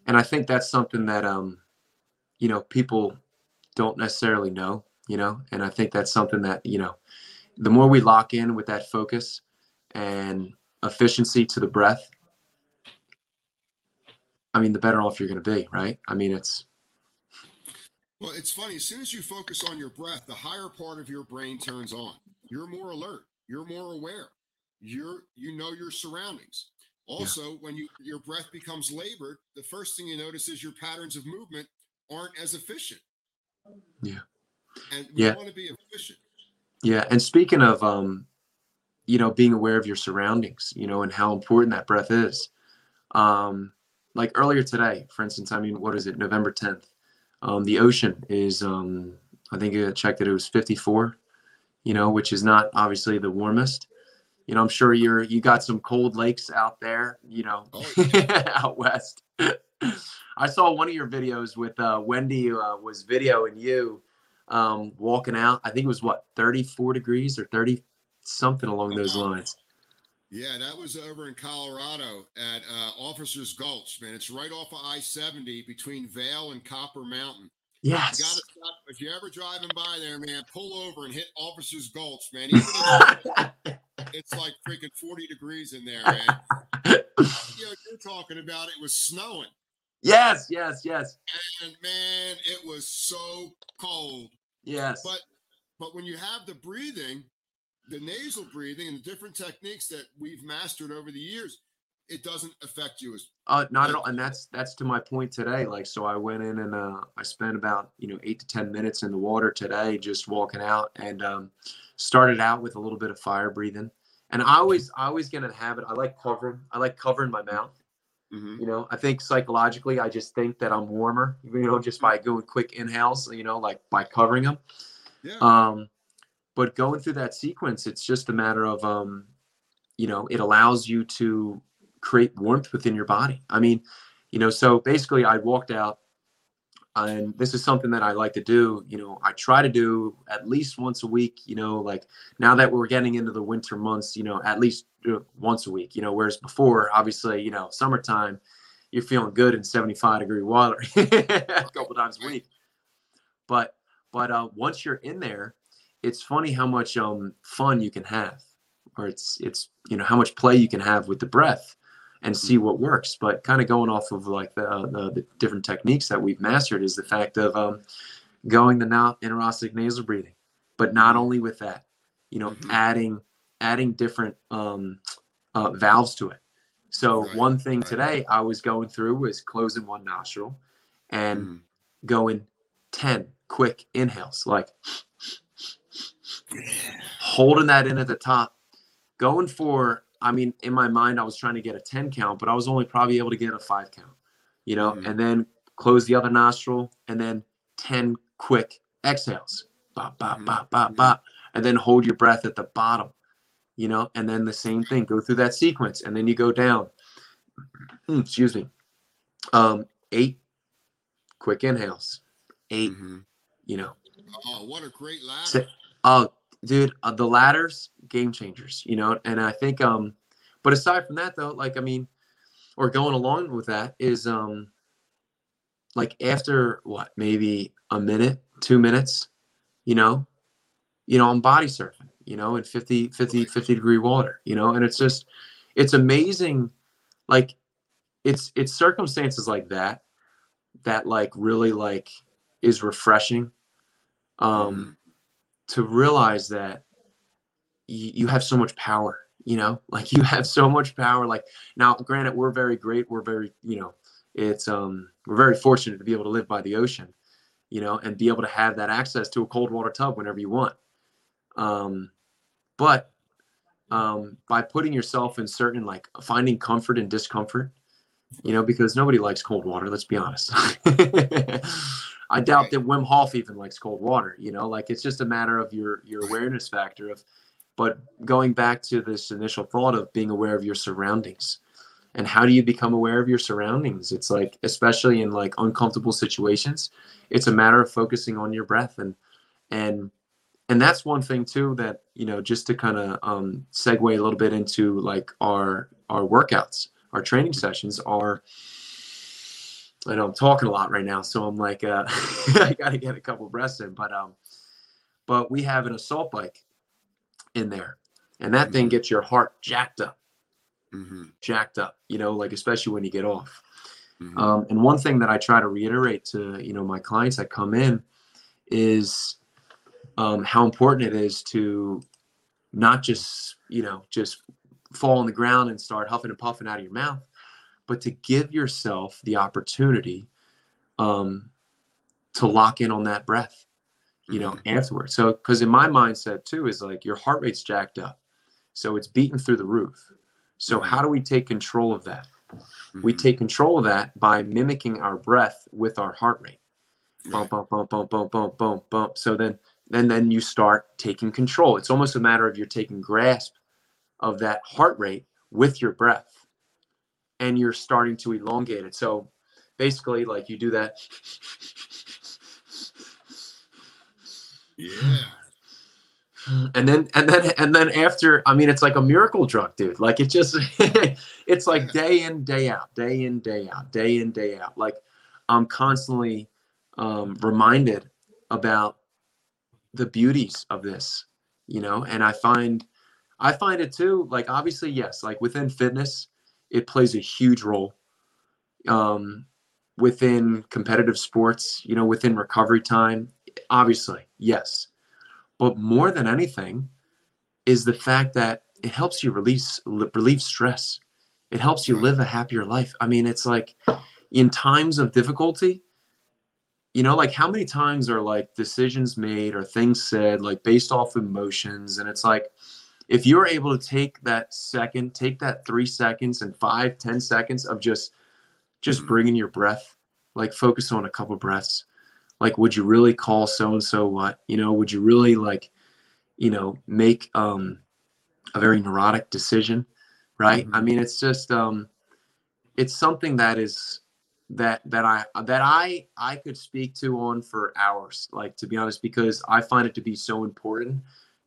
and I think that's something that, um, you know, people don't necessarily know, you know, and I think that's something that, you know, the more we lock in with that focus and efficiency to the breath, I mean, the better off you're going to be, right? I mean, it's.
Well, it's funny. As soon as you focus on your breath, the higher part of your brain turns on. You're more alert. You're more aware. You're you know your surroundings. Also, yeah. when you your breath becomes labored, the first thing you notice is your patterns of movement aren't as efficient.
Yeah.
And we yeah. want to be efficient.
Yeah. And speaking of um, you know, being aware of your surroundings, you know, and how important that breath is. Um, like earlier today, for instance, I mean, what is it, November 10th? Um, the ocean is, um, I think I checked that it was 54, you know, which is not obviously the warmest. You know, I'm sure you're, you got some cold lakes out there, you know, oh, yeah. out west. I saw one of your videos with uh, Wendy uh, was videoing you um, walking out. I think it was what, 34 degrees or 30 something along those lines.
Yeah, that was over in Colorado at uh, Officers Gulch, man. It's right off of I 70 between Vail and Copper Mountain.
Yes.
You gotta. If you're ever driving by there, man, pull over and hit Officers Gulch, man. it's like freaking 40 degrees in there, man. you know, you're talking about it was snowing.
Yes, yes, yes.
And man, it was so cold.
Yes.
But but when you have the breathing, the nasal breathing and the different techniques that we've mastered over the years, it doesn't affect you as
uh not at all. And that's that's to my point today. Like so i went in and uh i spent about you know eight to ten minutes in the water today just walking out and um started out with a little bit of fire breathing. And i always i always get in habit i like covering i like covering my mouth.
Mhm.
you know i think psychologically i just think that i'm warmer you know just by doing quick inhales you know like by covering them
yeah.
Um, but going through that sequence, it's just a matter of, um, you know, it allows you to create warmth within your body. I mean, you know, so basically, I walked out, and this is something that I like to do. You know, I try to do at least once a week. You know, like now that we're getting into the winter months, you know, at least once a week. You know, whereas before, obviously, you know, summertime, you're feeling good in 75 degree water a couple times a week. But but uh, once you're in there, it's funny how much um, fun you can have, or it's it's you know how much play you can have with the breath, and see what works. But kind of going off of like the, the the different techniques that we've mastered is the fact of um, going the now interossetic nasal breathing, but not only with that, you know,
Mhm.
adding adding different um, uh, valves to it. So
Right,
one thing
right.
today I was going through was closing one nostril and
Mhm.
going 10 quick inhales, like holding that in at the top, going for, I mean, in my mind, I was trying to get a 10 count, but I was only probably able to get a five count, you know,
Mhm.
and then close the other nostril and then 10 quick exhales, bop, bop,
Mhm.
bop, bop,
Mhm.
bop, and then hold your breath at the bottom, you know, and then the same thing, go through that sequence, and then you go down. Mm, excuse me. Um, eight quick inhales, 8
Mhm.
you know,
oh what a great ladder
so, oh, dude, uh, the ladders, game changers, you know. And I think, um, but aside from that, though, like I mean, or going along with that is, um, like after what, maybe a minute, two minutes, you know, you know, I'm body surfing, you know, in 50, 50, 50 degree water, you know, and it's just, it's amazing. Like, it's it's circumstances like that that like really like is refreshing. Um, to realize that you, you have so much power you know? Like you have so much power like now granted we're very great we're very you know it's um we're very fortunate to be able to live by the ocean you know and be able to have that access to a cold water tub whenever you want. Um but um by putting yourself in certain like finding comfort and discomfort you know because nobody likes cold water let's be honest i doubt
Right.
that wim hof even likes cold water you know like it's just a matter of your your awareness factor of but going back to this initial thought of being aware of your surroundings and how do you become aware of your surroundings it's like especially in like uncomfortable situations it's a matter of focusing on your breath and and and that's one thing too that you know just to kind of um, segue a little bit into like our our workouts our training sessions are i know i'm talking a lot right now so i'm like uh, i gotta get a couple breaths in but um but we have an assault bike in there and that thing
Mhm.
gets your heart jacked up
Mhm.
jacked up you know like especially when you get off
Mhm.
um, and one thing that I try to reiterate to you know my clients that come in is um, how important it is to not just you know just fall on the ground and start huffing and puffing out of your mouth, but to give yourself the opportunity um, to lock in on that breath, you know,
Mhm.
afterwards. So because in my mindset too is like your heart rate's jacked up, so it's beating through the roof. So
Mhm.
how do we take control of that? we
Mhm.
take control of that by mimicking our breath with our heart rate. Bump, bump, bump, bump, bump, bump, bump, bump. So then, then, then you start taking control. It's almost a matter of you're taking grasp of that heart rate with your breath, and you're starting to elongate it. So basically, like you do that,
yeah
and then, and then, and then after, I mean, it's like a miracle drug, dude. Like it just, it's like day in, day out, day in, day out, day in, day out. Like I'm constantly um, reminded about the beauties of this, you know, and I find, I find it too, like obviously, yes, like within fitness, it plays a huge role. Um, within competitive sports, you know, within recovery time, obviously, yes. But more than anything is the fact that it helps you release relieve stress. it helps you live a happier life. I mean, it's like in times of difficulty, you know, like how many times are like decisions made or things said like based off emotions? And it's like, if you're able to take that second, take that three seconds and five, ten seconds of just, just mm-hmm. bringing your breath, like focus on a couple breaths. Like, would you really call so and so what? You know, would you really like, you know, make um, a very neurotic decision? right mm-hmm. i mean it's just um it's something that is that that i that i i could speak to on for hours like to be honest because i find it to be so important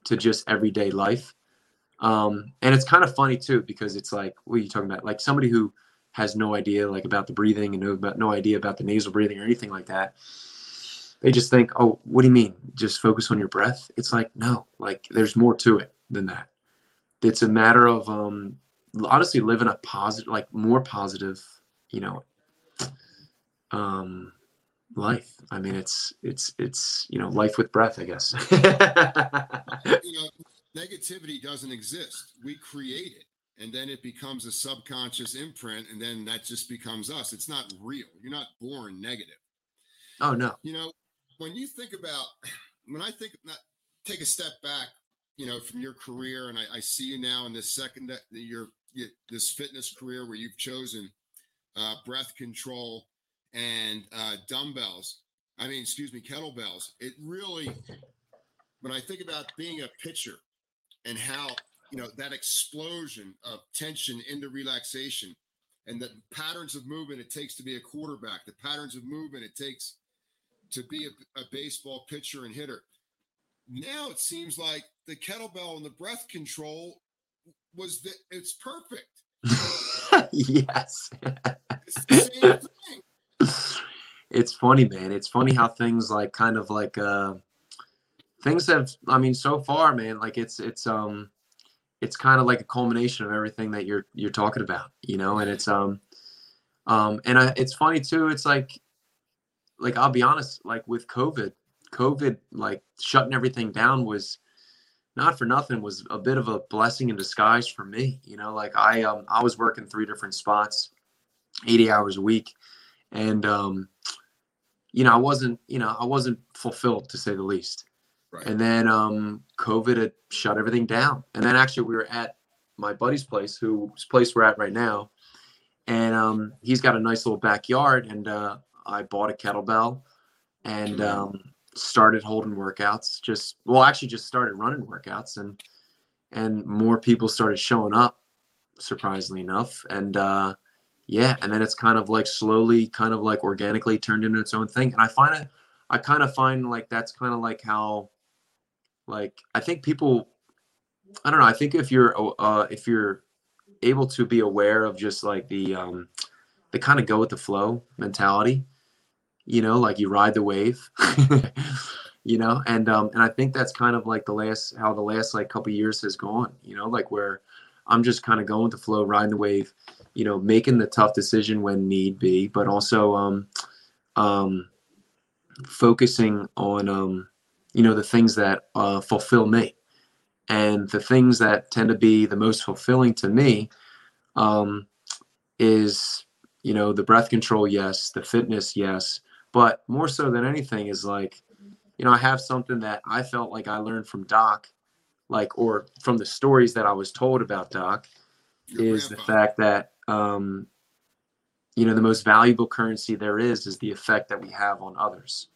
to just everyday life um and it's kind of funny too because it's like what are you talking about? Like somebody who has no idea like about the breathing and no about no idea about the nasal breathing or anything like that they just think oh what do you mean? Just focus on your breath? It's like no like there's more to it than that. It's a matter of um honestly living a positive like more positive you know um life. I mean it's it's it's you know life with breath i guess
negativity doesn't exist. We create it and then it becomes a subconscious imprint and then that just becomes us. It's not real. You're not born negative.
Oh no.
You know when you think about when i think not take a step back you know from your career and I, I see you now in this second that you're this fitness career where you've chosen uh, breath control and uh, dumbbells. I mean, excuse me, kettlebells. It really, when I think about being a pitcher and how you know that explosion of tension into relaxation and the patterns of movement it takes to be a quarterback, the patterns of movement it takes to be a, a baseball pitcher and hitter. Now it seems like the kettlebell and the breath control was that it's perfect.
yes. It's, it's funny, man. It's funny how things like kind of like uh things have I mean so far, man, like it's it's um it's kind of like a culmination of everything that you're you're talking about, you know, and it's um um and I, it's funny too, it's like like I'll be honest, like with COVID, COVID like shutting everything down was not for nothing was a bit of a blessing in disguise for me. You know, like I um I was working three different spots, 80 hours a week. And um, you know, I wasn't, you know, I wasn't fulfilled to say the least. Right. And then um COVID had shut everything down. And then actually we were at my buddy's place, whose place we're at right now. And um he's got a nice little backyard and uh I bought a kettlebell and um started holding workouts just well actually just started running workouts and and more people started showing up surprisingly enough and uh yeah and then it's kind of like slowly kind of like organically turned into its own thing and i find it i kind of find like that's kind of like how like i think people i don't know i think if you're uh if you're able to be aware of just like the um the kind of go with the flow mentality you know, like you ride the wave, you know, and um, and I think that's kind of like the last how the last like couple years has gone, you know, like where I'm just kind of going with the flow, riding the wave, you know, making the tough decision when need be, but also um, um, focusing on um, you know, the things that uh, fulfill me, and the things that tend to be the most fulfilling to me um, is you know the breath control, yes, the fitness, yes, but more so than anything is like, you know, I have something that I felt like I learned from Doc, like, or from the stories that I was told about Doc, Your is grandpa. the fact that, um, you know, the most valuable currency there is is the effect that we have on others.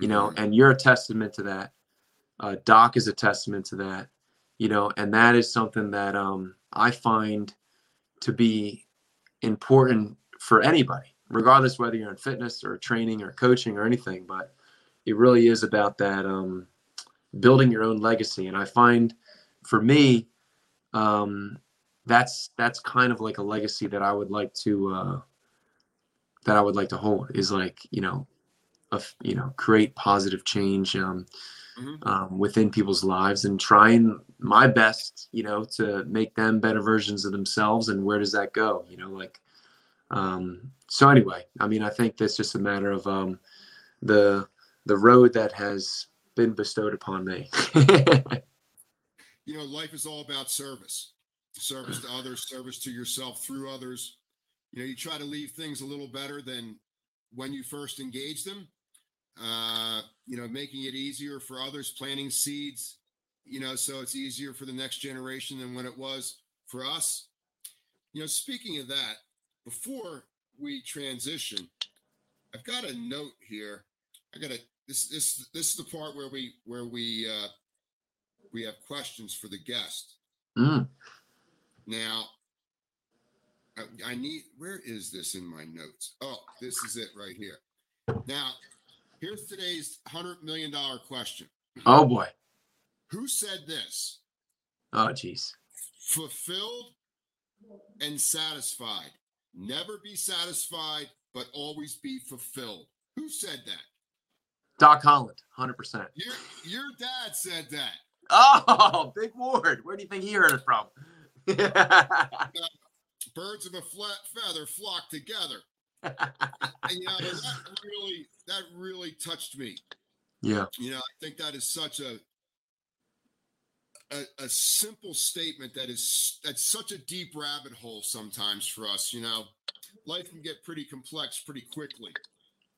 You know, mm-hmm. and you're a testament to that. Uh, Doc is a testament to that. You know, and that is something that um, I find to be important for anybody regardless whether you're in fitness or training or coaching or anything. But it really is about that um, building your own legacy. And I find for me, um, that's that's kind of like a legacy that I would like to uh, that I would like to hold is like you know, a, you know, create positive change um, mm-hmm. um, within people's lives and trying my best, you know, to make them better versions of themselves. And where does that go? You know, like um, so anyway, I mean, I think that's just a matter of um, the the road that has been bestowed upon me.
you know, life is all about service. service to others, service to yourself through others. You know, you try to leave things a little better than when you first engage them. Uh, you know, making it easier for others, planting seeds, you know, so it's easier for the next generation than when it was for us. You know, speaking of that, before we transition, I've got a note here. I got a this this this is the part where we where we uh we have questions for the guest.
Mm.
Now, I, I need where is this in my notes? Oh, this is it right here. Now, here's today's hundred million dollar question.
Oh boy.
Who said this?
Oh jeez.
Fulfilled and satisfied. Never be satisfied, but always be fulfilled. Who said that?
Doc Holland, hundred percent.
Your your dad said that.
Oh, Big Ward. Where do you think he heard it from?
Birds of a flat feather flock together. And you know that really that really touched me.
yeah.
You know, I think that is such a a, a simple statement that is that's such a deep rabbit hole sometimes for us. You know, life can get pretty complex pretty quickly.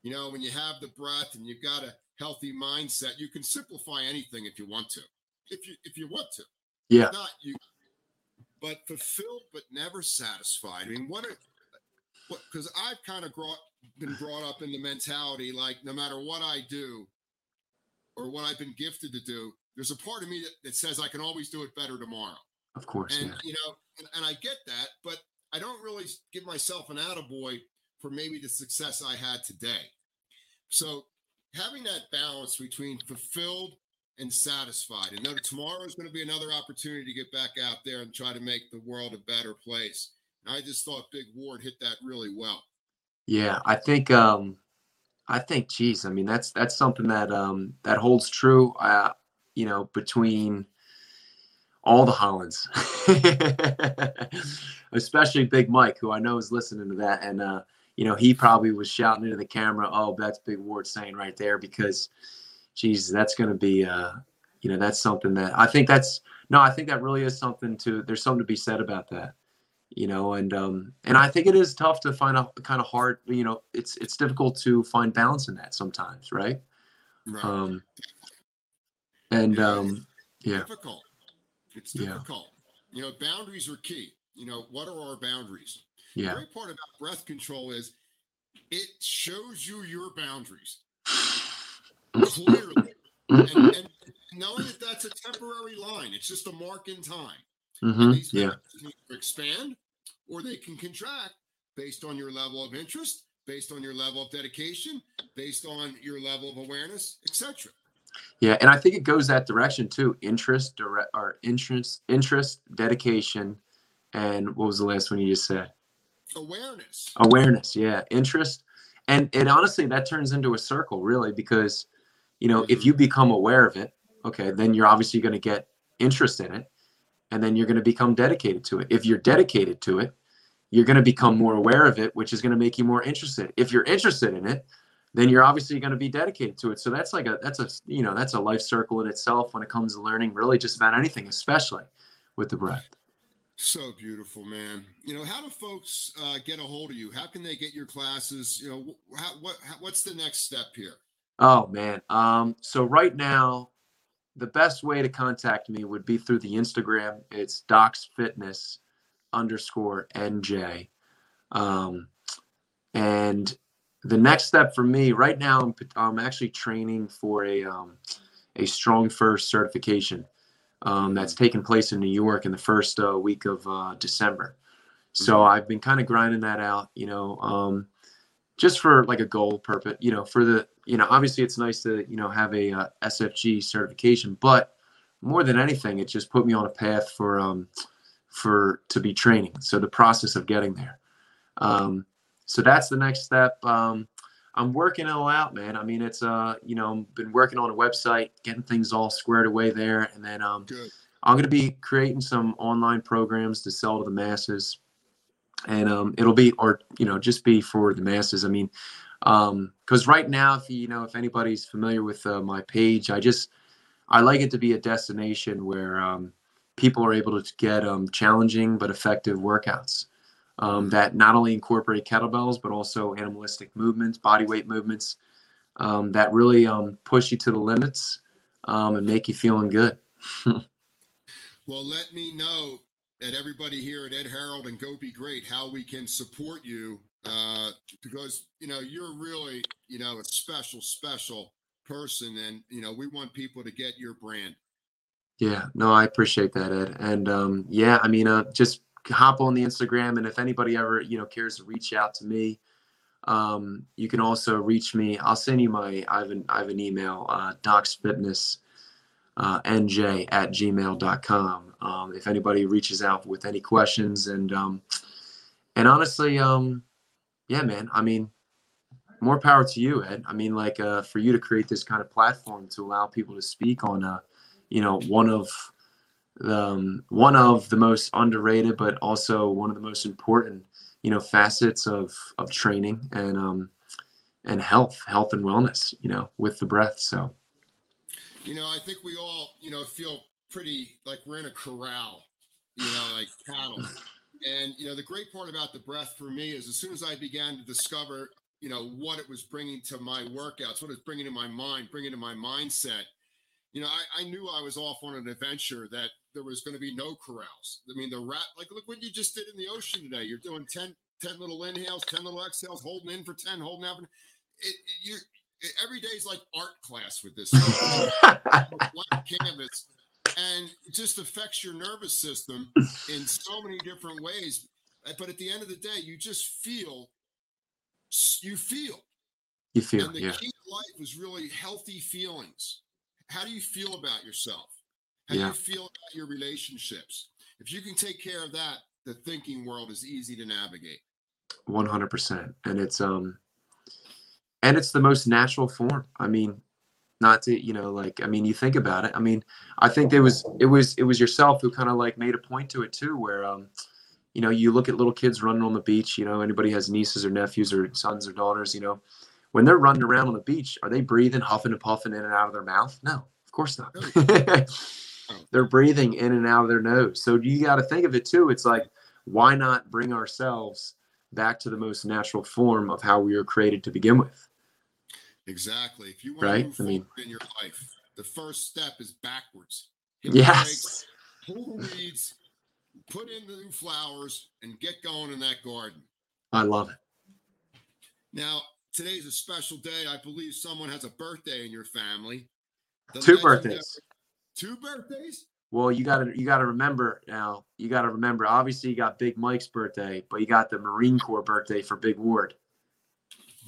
You know, when you have the breath and you've got a healthy mindset, you can simplify anything if you want to. If you if you want to.
Yeah.
If not you but fulfilled but never satisfied. I mean, what a what because I've kind of brought been brought up in the mentality like no matter what I do or what I've been gifted to do, there's a part of me that, that says I can always do it better tomorrow.
Of course.
And
Yeah.
you know, and, and I get that, but I don't really give myself an attaboy for maybe the success I had today. So having that balance between fulfilled and satisfied, and know that tomorrow is going to be another opportunity to get back out there and try to make the world a better place. I just thought Big Ward hit that really well.
Yeah, I think um I think geez, I mean that's that's something that um that holds true uh you know between all the Hollands. Especially Big Mike, who I know is listening to that and uh you know he probably was shouting into the camera, "Oh, that's Big Ward saying right there because geez, that's going to be uh you know that's something that I think that's no, I think that really is something to there's something to be said about that you know and um and i think it is tough to find a kind of hard you know it's it's difficult to find balance in that sometimes right
Right.
um and um yeah It's
difficult. It's
Yeah.
difficult. You know, boundaries are key. You know, what are our boundaries? The
yeah
great part about breath control is it shows you your boundaries clearly. and, and knowing that that's a temporary line, it's just a mark in time.
Hmm
these
yeah
can either expand or they can contract based on your level of interest, based on your level of dedication, based on your level of awareness, etc.
yeah and i think it goes that direction too interest direct or interest interest dedication and what was the last one you just said
Awareness.
awareness yeah interest and and honestly that turns into a circle really because you know if
Mhm.
you become aware of it okay then you're obviously going to get interest in it and then you're going to become dedicated to it if you're dedicated to it you're going to become more aware of it which is going to make you more interested if you're interested in it then you're obviously going to be dedicated to it so that's like a that's a you know that's a life circle in itself when it comes to learning really just about anything especially with the breath
So beautiful, man. You know, how do folks uh, get a hold of you? How can they get your classes? You know, how, what how, what's the next step here?
Oh man. Um, so right now, the best way to contact me would be through the Instagram. It's Docs Fitness underscore NJ. Um, and the next step for me right now, I'm, I'm actually training for a um, a StrongFirst certification um, that's taking place in New York in the first uh, week of uh, December. So
Mhm.
I've been kind of grinding that out, you know, um, just for like a goal purpose, you know, for the, you know, obviously it's nice to, you know, have a uh, SFG certification, but more than anything, it just put me on a path for, um, for to be training. So the process of getting there. Um, so that's the next step. Um, I'm working it all out, man. I mean, it's uh, you know, been working on a website, getting things all squared away there, and then um,
Good.
I'm going to be creating some online programs to sell to the masses, and um, it'll be, or you know, just be for the masses. I mean, because right now, if you know, if anybody's familiar with uh, my page, I just I like it to be a destination where um, people are able to get um, challenging but effective workouts um, that not only incorporate kettlebells but also animalistic movements, body weight movements um, that really um, push you to the limits um, and make you feeling good.
well, let me know that everybody here at Ed Harrold and Go Be Great how we can support you uh, because you know you're really you know a special special person and you know we want people to get your brand.
Yeah no i appreciate that ed. And um, yeah i mean uh, just hop on the instagram and if anybody ever you know cares to reach out to me um, you can also reach me. I'll send you my i have an, I have an email uh, docs fitness uh, nj at gmail.com um, if anybody reaches out with any questions. And um, and honestly um, yeah man i mean more power to you ed. I mean like uh, for you to create this kind of platform to allow people to speak on uh, you know one of um, one of the most underrated but also one of the most important you know facets of of training and um and health health and wellness you know with the breath. So
you know i think we all you know feel pretty like we're in a corral you know like cattle. And you know the great part about the breath for me is as soon as i began to discover you know what it was bringing to my workouts what it's bringing to my mind bringing to my mindset you know I, I knew i was off on an adventure that there was going to be no corrals. I mean the rat like look what you just did in the ocean today. You're doing 10 10 little inhales 10 little exhales holding in for 10 holding out it, it you every day is like art class with this. Canvas. And it just affects your nervous system in so many different ways. But at the end of the day you just feel you feel.
You feel
and the
yeah.
key to life is really healthy feelings. How do you feel about yourself? How
yeah.
do you feel about your relationships? If you can take care of that the thinking world is easy to navigate.
100% and it's um and it's the most natural form. I mean not to you know like i mean you think about it. I mean i think it was it was it was yourself who kind of like made a point to it too where um you know you look at little kids running on the beach you know anybody has nieces or nephews or sons or daughters you know when they're running around on the beach are they breathing huffing and puffing in and out of their mouth? No of course not. They're breathing in and out of their nose. So you got to think of it too it's like why not bring ourselves back to the most natural form of how we were created to begin with
Exactly. If you want
right?
to move
I mean,
forward in your life, the first step is backwards.
yes.
Pull the weeds, put in the new flowers, and get going in that garden.
I love it.
Now, today's a special day. I believe someone has a birthday in your family. The
Two birthdays.
Two birthdays?
Well, you got to you got to remember now. You got to remember. Obviously, you got Big Mike's birthday, but you got the Marine Corps birthday for Big Ward.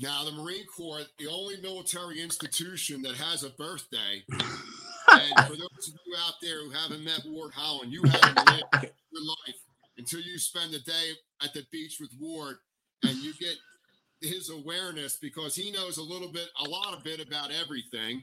Now, the Marine Corps, the only military institution that has a birthday. and for those of you out there who haven't met Ward Holland, you haven't lived your life until you spend the day at the beach with Ward and you get his awareness because he knows a little bit, a lot of bit about everything.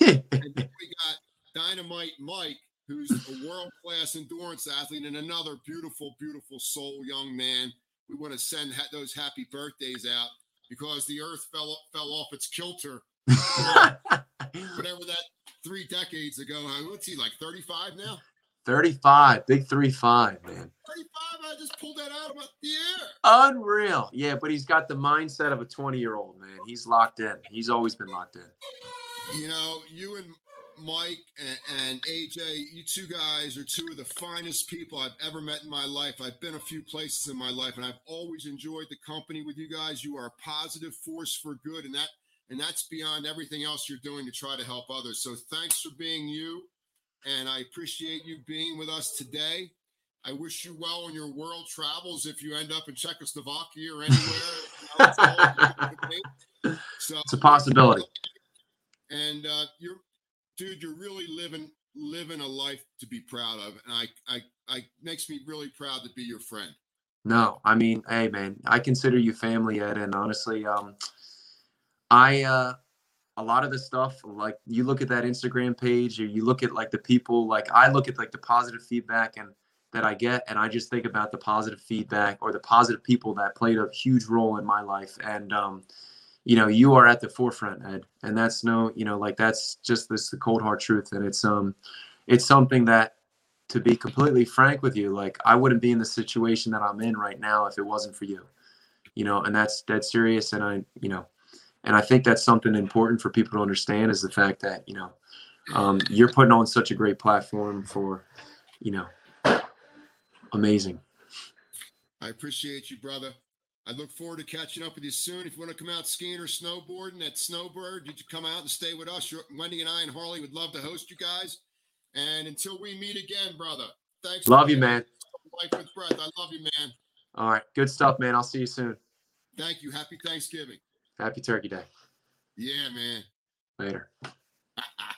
and then we got Dynamite Mike, who's a world class endurance athlete and another beautiful, beautiful soul young man. We want to send ha- those happy birthdays out because the earth fell fell off its kilter. Whatever that three decades ago. What's he like? Thirty five now?
35, big three five, man.
Thirty five. I just pulled that out of the air.
Unreal. Yeah, but he's got the mindset of a 20 year old, man. He's locked in. He's always been locked in.
You know, you and Mike and, and AJ, you two guys are two of the finest people I've ever met in my life. I've been a few places in my life, and I've always enjoyed the company with you guys. You are a positive force for good, and that and that's beyond everything else you're doing to try to help others. So thanks for being you, and I appreciate you being with us today. I wish you well on your world travels if you end up in Czechoslovakia or anywhere. it's so
It's a possibility.
and uh, you're dude you're really living living a life to be proud of and i i i makes me really proud to be your friend.
No, I mean, hey man, I consider you family, Ed, and honestly, um, I uh, a lot of the stuff like you look at that Instagram page, or you look at like the people, like I look at like the positive feedback and that I get, and I just think about the positive feedback or the positive people that played a huge role in my life, and um, you know, you are at the forefront, Ed, and that's no, you know, like that's just this the cold hard truth, and it's um, it's something that to be completely frank with you, like I wouldn't be in the situation that I'm in right now if it wasn't for you. You know, and that's dead serious. And I, you know, and I think that's something important for people to understand is the fact that, you know, um, you're putting on such a great platform for, you know, amazing.
I appreciate you, brother. I look forward to catching up with you soon. If you want to come out skiing or snowboarding at Snowbird, you come out and stay with us. Wendy and I and Harley would love to host you guys. And until we meet again, brother, thanks.
Love you, man.
Life with breath. I love you, man.
All right. Good stuff, man. I'll see you soon.
Thank you. Happy Thanksgiving.
Happy Turkey Day.
Yeah, man.
Later.